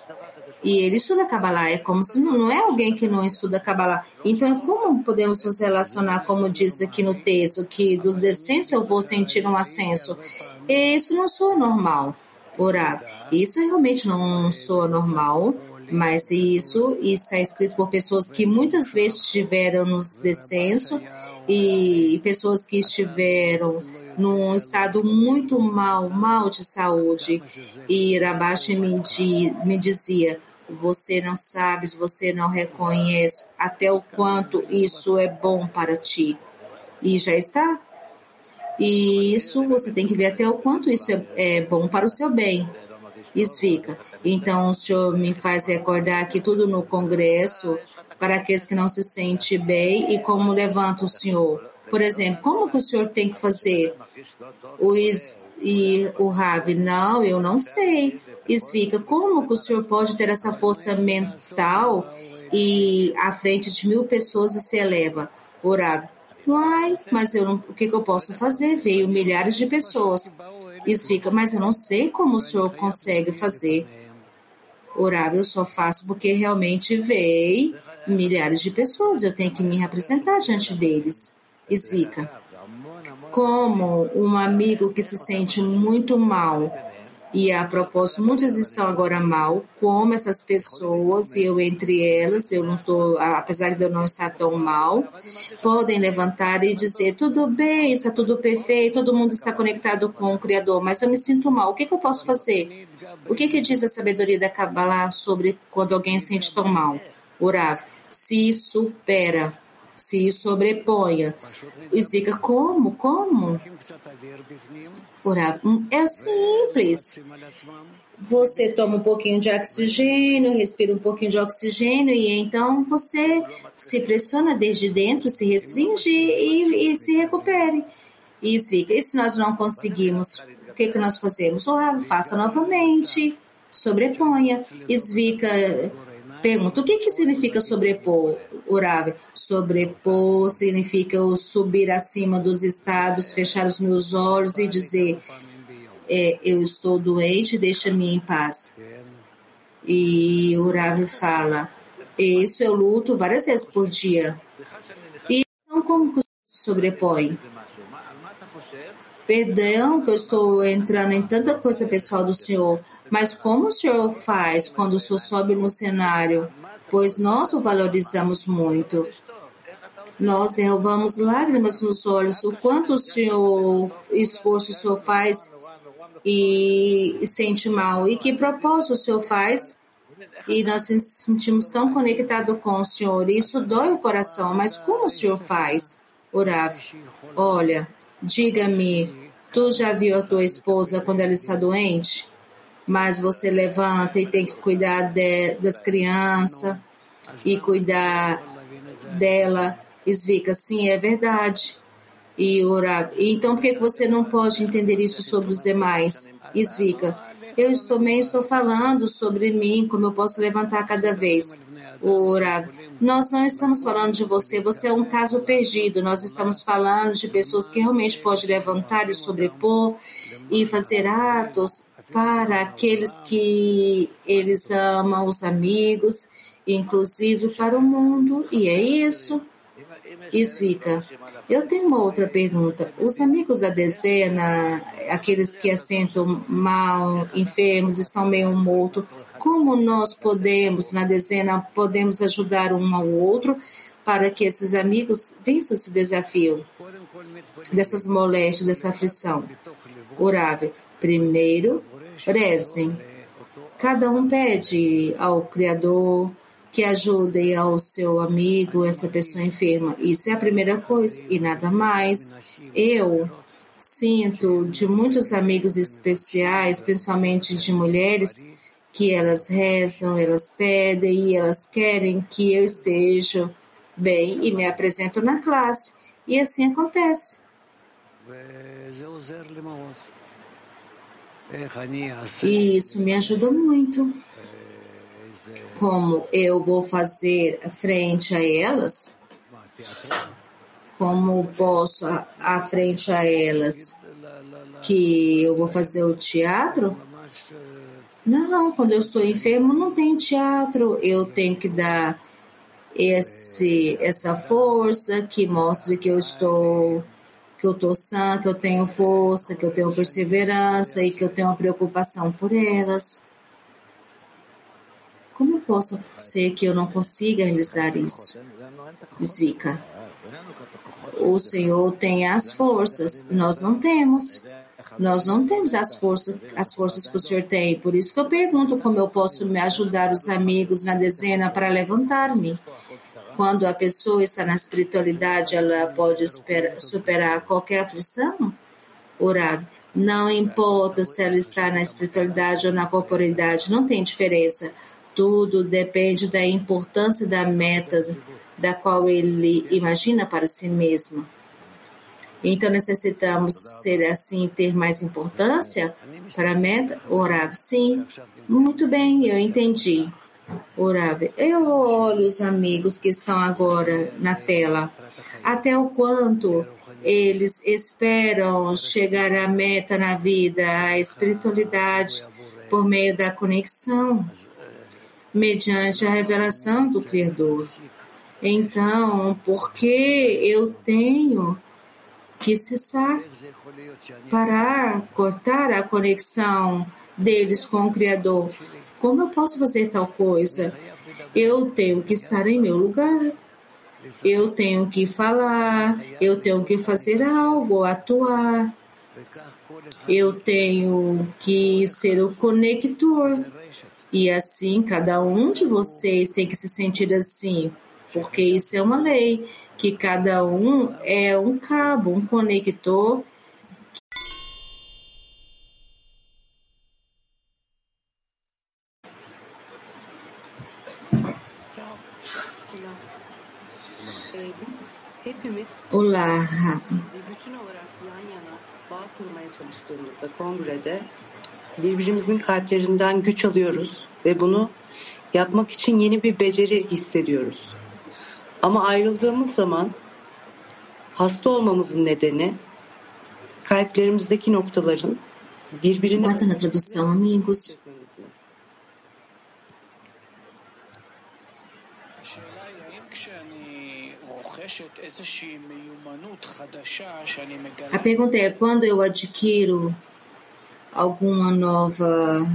E ele estuda Kabbalah, é como se não, não é alguém que não estuda Kabbalah. Então, como podemos nos relacionar, como diz aqui no texto, que dos descensos eu vou sentir um ascenso? E isso não soa normal, orar. Isso realmente não soa normal, mas isso está escrito por pessoas que muitas vezes estiveram nos descensos e pessoas que estiveram num estado muito mal, mal de saúde. E Rabashi me, me dizia, você não sabe, você não reconhece até o quanto isso é bom para ti. E já está. E isso você tem que ver até o quanto isso é, é bom para o seu bem. Isso fica. Então o senhor me faz recordar que tudo no Congresso para aqueles que não se sentem bem e como levanta o senhor. Por exemplo, como que o senhor tem que fazer? O is, e o Ravi, não, eu não sei. Isvika, como que o senhor pode ter essa força mental e à frente de mil pessoas e se eleva? O Ravi, uai, mas eu não, o que, que eu posso fazer? Veio milhares de pessoas. Isvika, mas eu não sei como o senhor consegue fazer. O Ravi, eu só faço porque realmente veio milhares de pessoas. Eu tenho que me representar diante deles. Isvika como um amigo que se sente muito mal. E a propósito, muitas estão agora mal, como essas pessoas, e eu entre elas, eu não estou, apesar de eu não estar tão mal, podem levantar e dizer, tudo bem, está tudo perfeito, todo mundo está conectado com o Criador, mas eu me sinto mal, o que, que eu posso fazer? O que, que diz a sabedoria da Kabbalah sobre quando alguém se sente tão mal? Orav, se supera se sobreponha. E fica como? Como? Orar. É simples. Você toma um pouquinho de oxigênio, respira um pouquinho de oxigênio e então você se pressiona desde dentro, se restringe e, e se recupere. E fica. E se nós não conseguimos, o que, que nós fazemos? Orar, faça novamente, sobreponha, esvica Pergunta, o que, que significa sobrepor, Urave? Sobrepor significa eu subir acima dos estados, fechar os meus olhos e dizer, é, eu estou doente, deixa-me em paz. E Urave fala, isso eu luto várias vezes por dia. E então como sobrepõe? Perdão que eu estou entrando em tanta coisa pessoal do Senhor, mas como o Senhor faz quando o Senhor sobe no cenário? Pois nós o valorizamos muito. Nós derrubamos lágrimas nos olhos. O quanto o Senhor, esforço o Senhor faz e sente mal. E que propósito o Senhor faz? E nós nos sentimos tão conectados com o Senhor. Isso dói o coração. Mas como o Senhor faz? Orav, olha, diga-me Tu já viu a tua esposa quando ela está doente? Mas você levanta e tem que cuidar de, das crianças e cuidar dela. Esvica, sim, é verdade. E orar. Então, por que você não pode entender isso sobre os demais? Esvica, eu também estou falando sobre mim, como eu posso levantar cada vez. Orar. Nós não estamos falando de você, você é um caso perdido. Nós estamos falando de pessoas que realmente podem levantar e sobrepor e fazer atos para aqueles que eles amam, os amigos, inclusive para o mundo. E é isso. Isvika, eu tenho uma outra pergunta. Os amigos da dezena, aqueles que assentam mal, enfermos, estão meio mortos, como nós podemos, na dezena, podemos ajudar um ao outro para que esses amigos vençam esse desafio dessas moléstias, dessa aflição? Orável. Primeiro, rezem. Cada um pede ao Criador que ajude ao seu amigo, essa pessoa enferma. Isso é a primeira coisa e nada mais. Eu sinto de muitos amigos especiais, principalmente de mulheres, que elas rezam, elas pedem e elas querem que eu esteja bem e me apresento na classe. E assim acontece. E isso me ajuda muito. Como eu vou fazer frente a elas? Como posso à frente a elas que eu vou fazer o teatro? Não, quando eu estou enfermo não tem teatro. Eu tenho que dar esse, essa força que mostre que eu estou que eu estou sã, que eu tenho força, que eu tenho perseverança e que eu tenho uma preocupação por elas. Como posso ser que eu não consiga realizar isso? Zvika. O Senhor tem as forças, nós não temos. Nós não temos as forças, as forças que o Senhor tem. Por isso que eu pergunto como eu posso me ajudar os amigos na dezena para levantar-me. Quando a pessoa está na espiritualidade, ela pode superar qualquer aflição? Orar. Não importa se ela está na espiritualidade ou na corporalidade, não tem diferença. Tudo depende da importância da meta da qual ele imagina para si mesmo. Então necessitamos ser assim, ter mais importância para a meta? Orar, sim. Muito bem, eu entendi. Orar. Eu olho os amigos que estão agora na tela. Até o quanto eles esperam chegar à meta na vida, a espiritualidade, por meio da conexão, mediante a revelação do Criador. Então, porque eu tenho que cessar, parar, cortar a conexão deles com o Criador. Como eu posso fazer tal coisa? Eu tenho que estar em meu lugar. Eu tenho que falar, eu tenho que fazer algo, atuar. Eu tenho que ser o conector. E assim, cada um de vocês tem que se sentir assim, porque isso é uma lei que cada um é um cabo, um conector Olá, Rafa. Bütün olarak yan yana bağ kurmaya çalıştığımızda kongrede birbirimizin kalplerinden güç alıyoruz ve bunu yapmak için yeni bir beceri hissediyoruz. Ama ayrıldığımız zaman hasta olmamızın nedeni kalplerimizdeki noktaların birbirine Bota na tradução, amigos. A pergunta é: quando eu adquiro alguma nova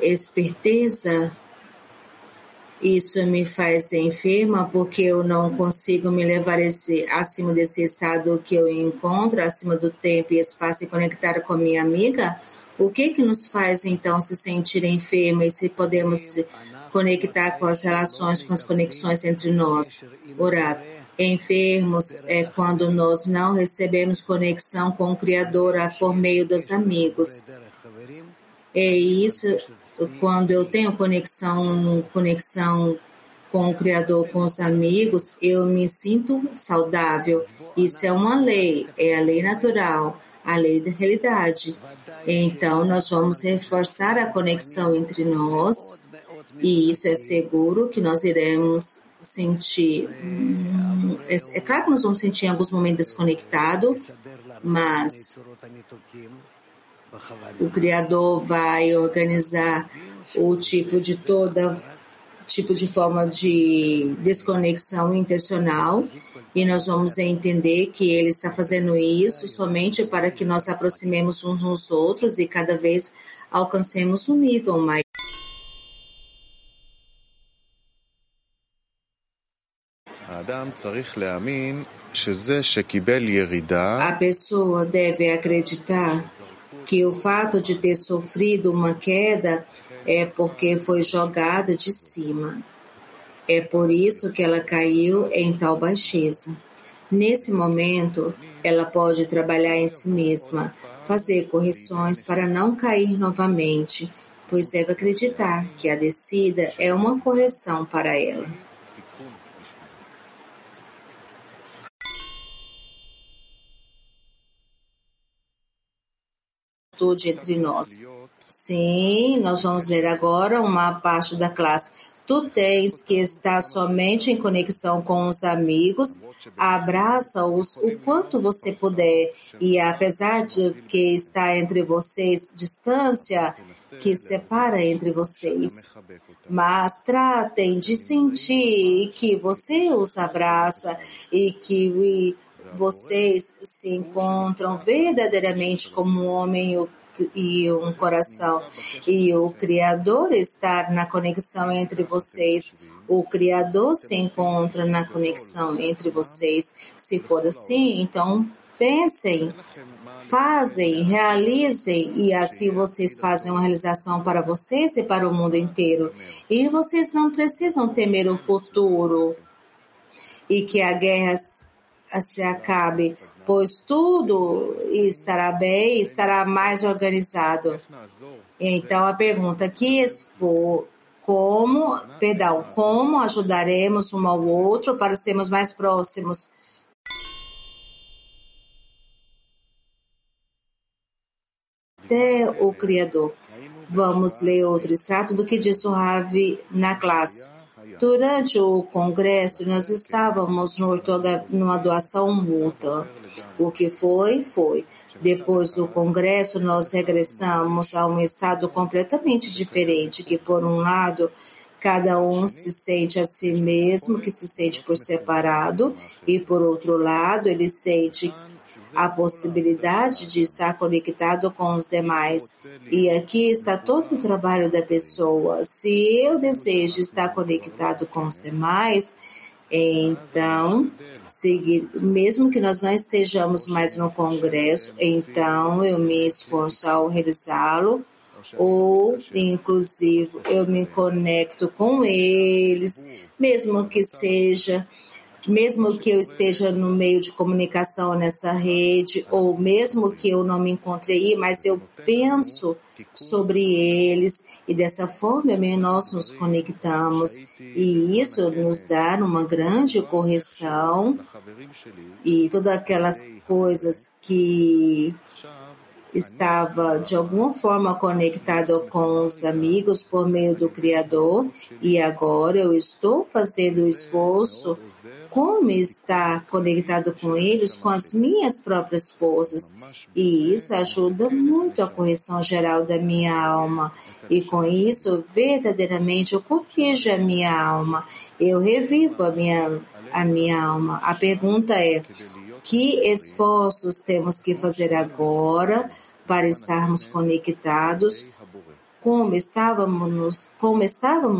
esperteza, isso me faz enferma porque eu não consigo me levar esse, acima desse estado que eu encontro, acima do tempo e espaço e conectar com a minha amiga? O que que nos faz então se sentir enferma e se podemos conectar com as relações, com as conexões entre nós? Orar. Enfermos é quando nós não recebemos conexão com o Criador por meio dos amigos. É isso quando eu tenho conexão, conexão com o Criador, com os amigos, eu me sinto saudável. Isso é uma lei, é a lei natural, a lei da realidade. Então, nós vamos reforçar a conexão entre nós, e isso é seguro que nós iremos sentir. É, é claro que nós vamos sentir em alguns momentos desconectado, mas o Criador vai organizar o tipo de toda tipo de forma de desconexão intencional e nós vamos entender que ele está fazendo isso somente para que nós aproximemos uns nos outros e cada vez alcancemos um nível mais A pessoa deve acreditar que o fato de ter sofrido uma queda é porque foi jogada de cima. É por isso que ela caiu em tal baixeza. Nesse momento, ela pode trabalhar em si mesma, fazer correções para não cair novamente, pois deve acreditar que a descida é uma correção para ela. Entre nós. Sim, nós vamos ler agora uma parte da classe. Tu tens que estar somente em conexão com os amigos, abraça-os o quanto você puder. E apesar de que está entre vocês distância que separa entre vocês, mas tratem de sentir que você os abraça e que vocês se encontram verdadeiramente como um homem e um coração. E o Criador estar na conexão entre vocês. O Criador se encontra na conexão entre vocês. Se for assim, então pensem, fazem, realizem, e assim vocês fazem uma realização para vocês e para o mundo inteiro. E vocês não precisam temer o futuro e que a guerra se acabe pois tudo estará bem, estará mais organizado. Então a pergunta que for como, perdão, como ajudaremos um ao outro para sermos mais próximos? Até o Criador. Vamos ler outro extrato do que disse o Ravi na classe. Durante o congresso, nós estávamos numa doação mútua. O que foi, foi. Depois do Congresso, nós regressamos a um estado completamente diferente, que, por um lado, cada um se sente a si mesmo, que se sente por separado, e, por outro lado, ele sente a possibilidade de estar conectado com os demais. E aqui está todo o trabalho da pessoa. Se eu desejo estar conectado com os demais, então, seguir, mesmo que nós não estejamos mais no Congresso, então eu me esforço ao realizá-lo, ou inclusive eu me conecto com eles, mesmo que seja mesmo que eu esteja no meio de comunicação nessa rede, ou mesmo que eu não me encontre aí, mas eu penso sobre eles e dessa forma nós nos conectamos. E isso nos dá uma grande correção e todas aquelas coisas que estava de alguma forma conectado com os amigos por meio do Criador e agora eu estou fazendo o esforço como estar conectado com eles com as minhas próprias forças. E isso ajuda muito a correção geral da minha alma. E com isso verdadeiramente eu corrijo a minha alma. Eu revivo a minha a minha alma. A pergunta é que esforços temos que fazer agora para estarmos conectados? Como estávamos, como estávamos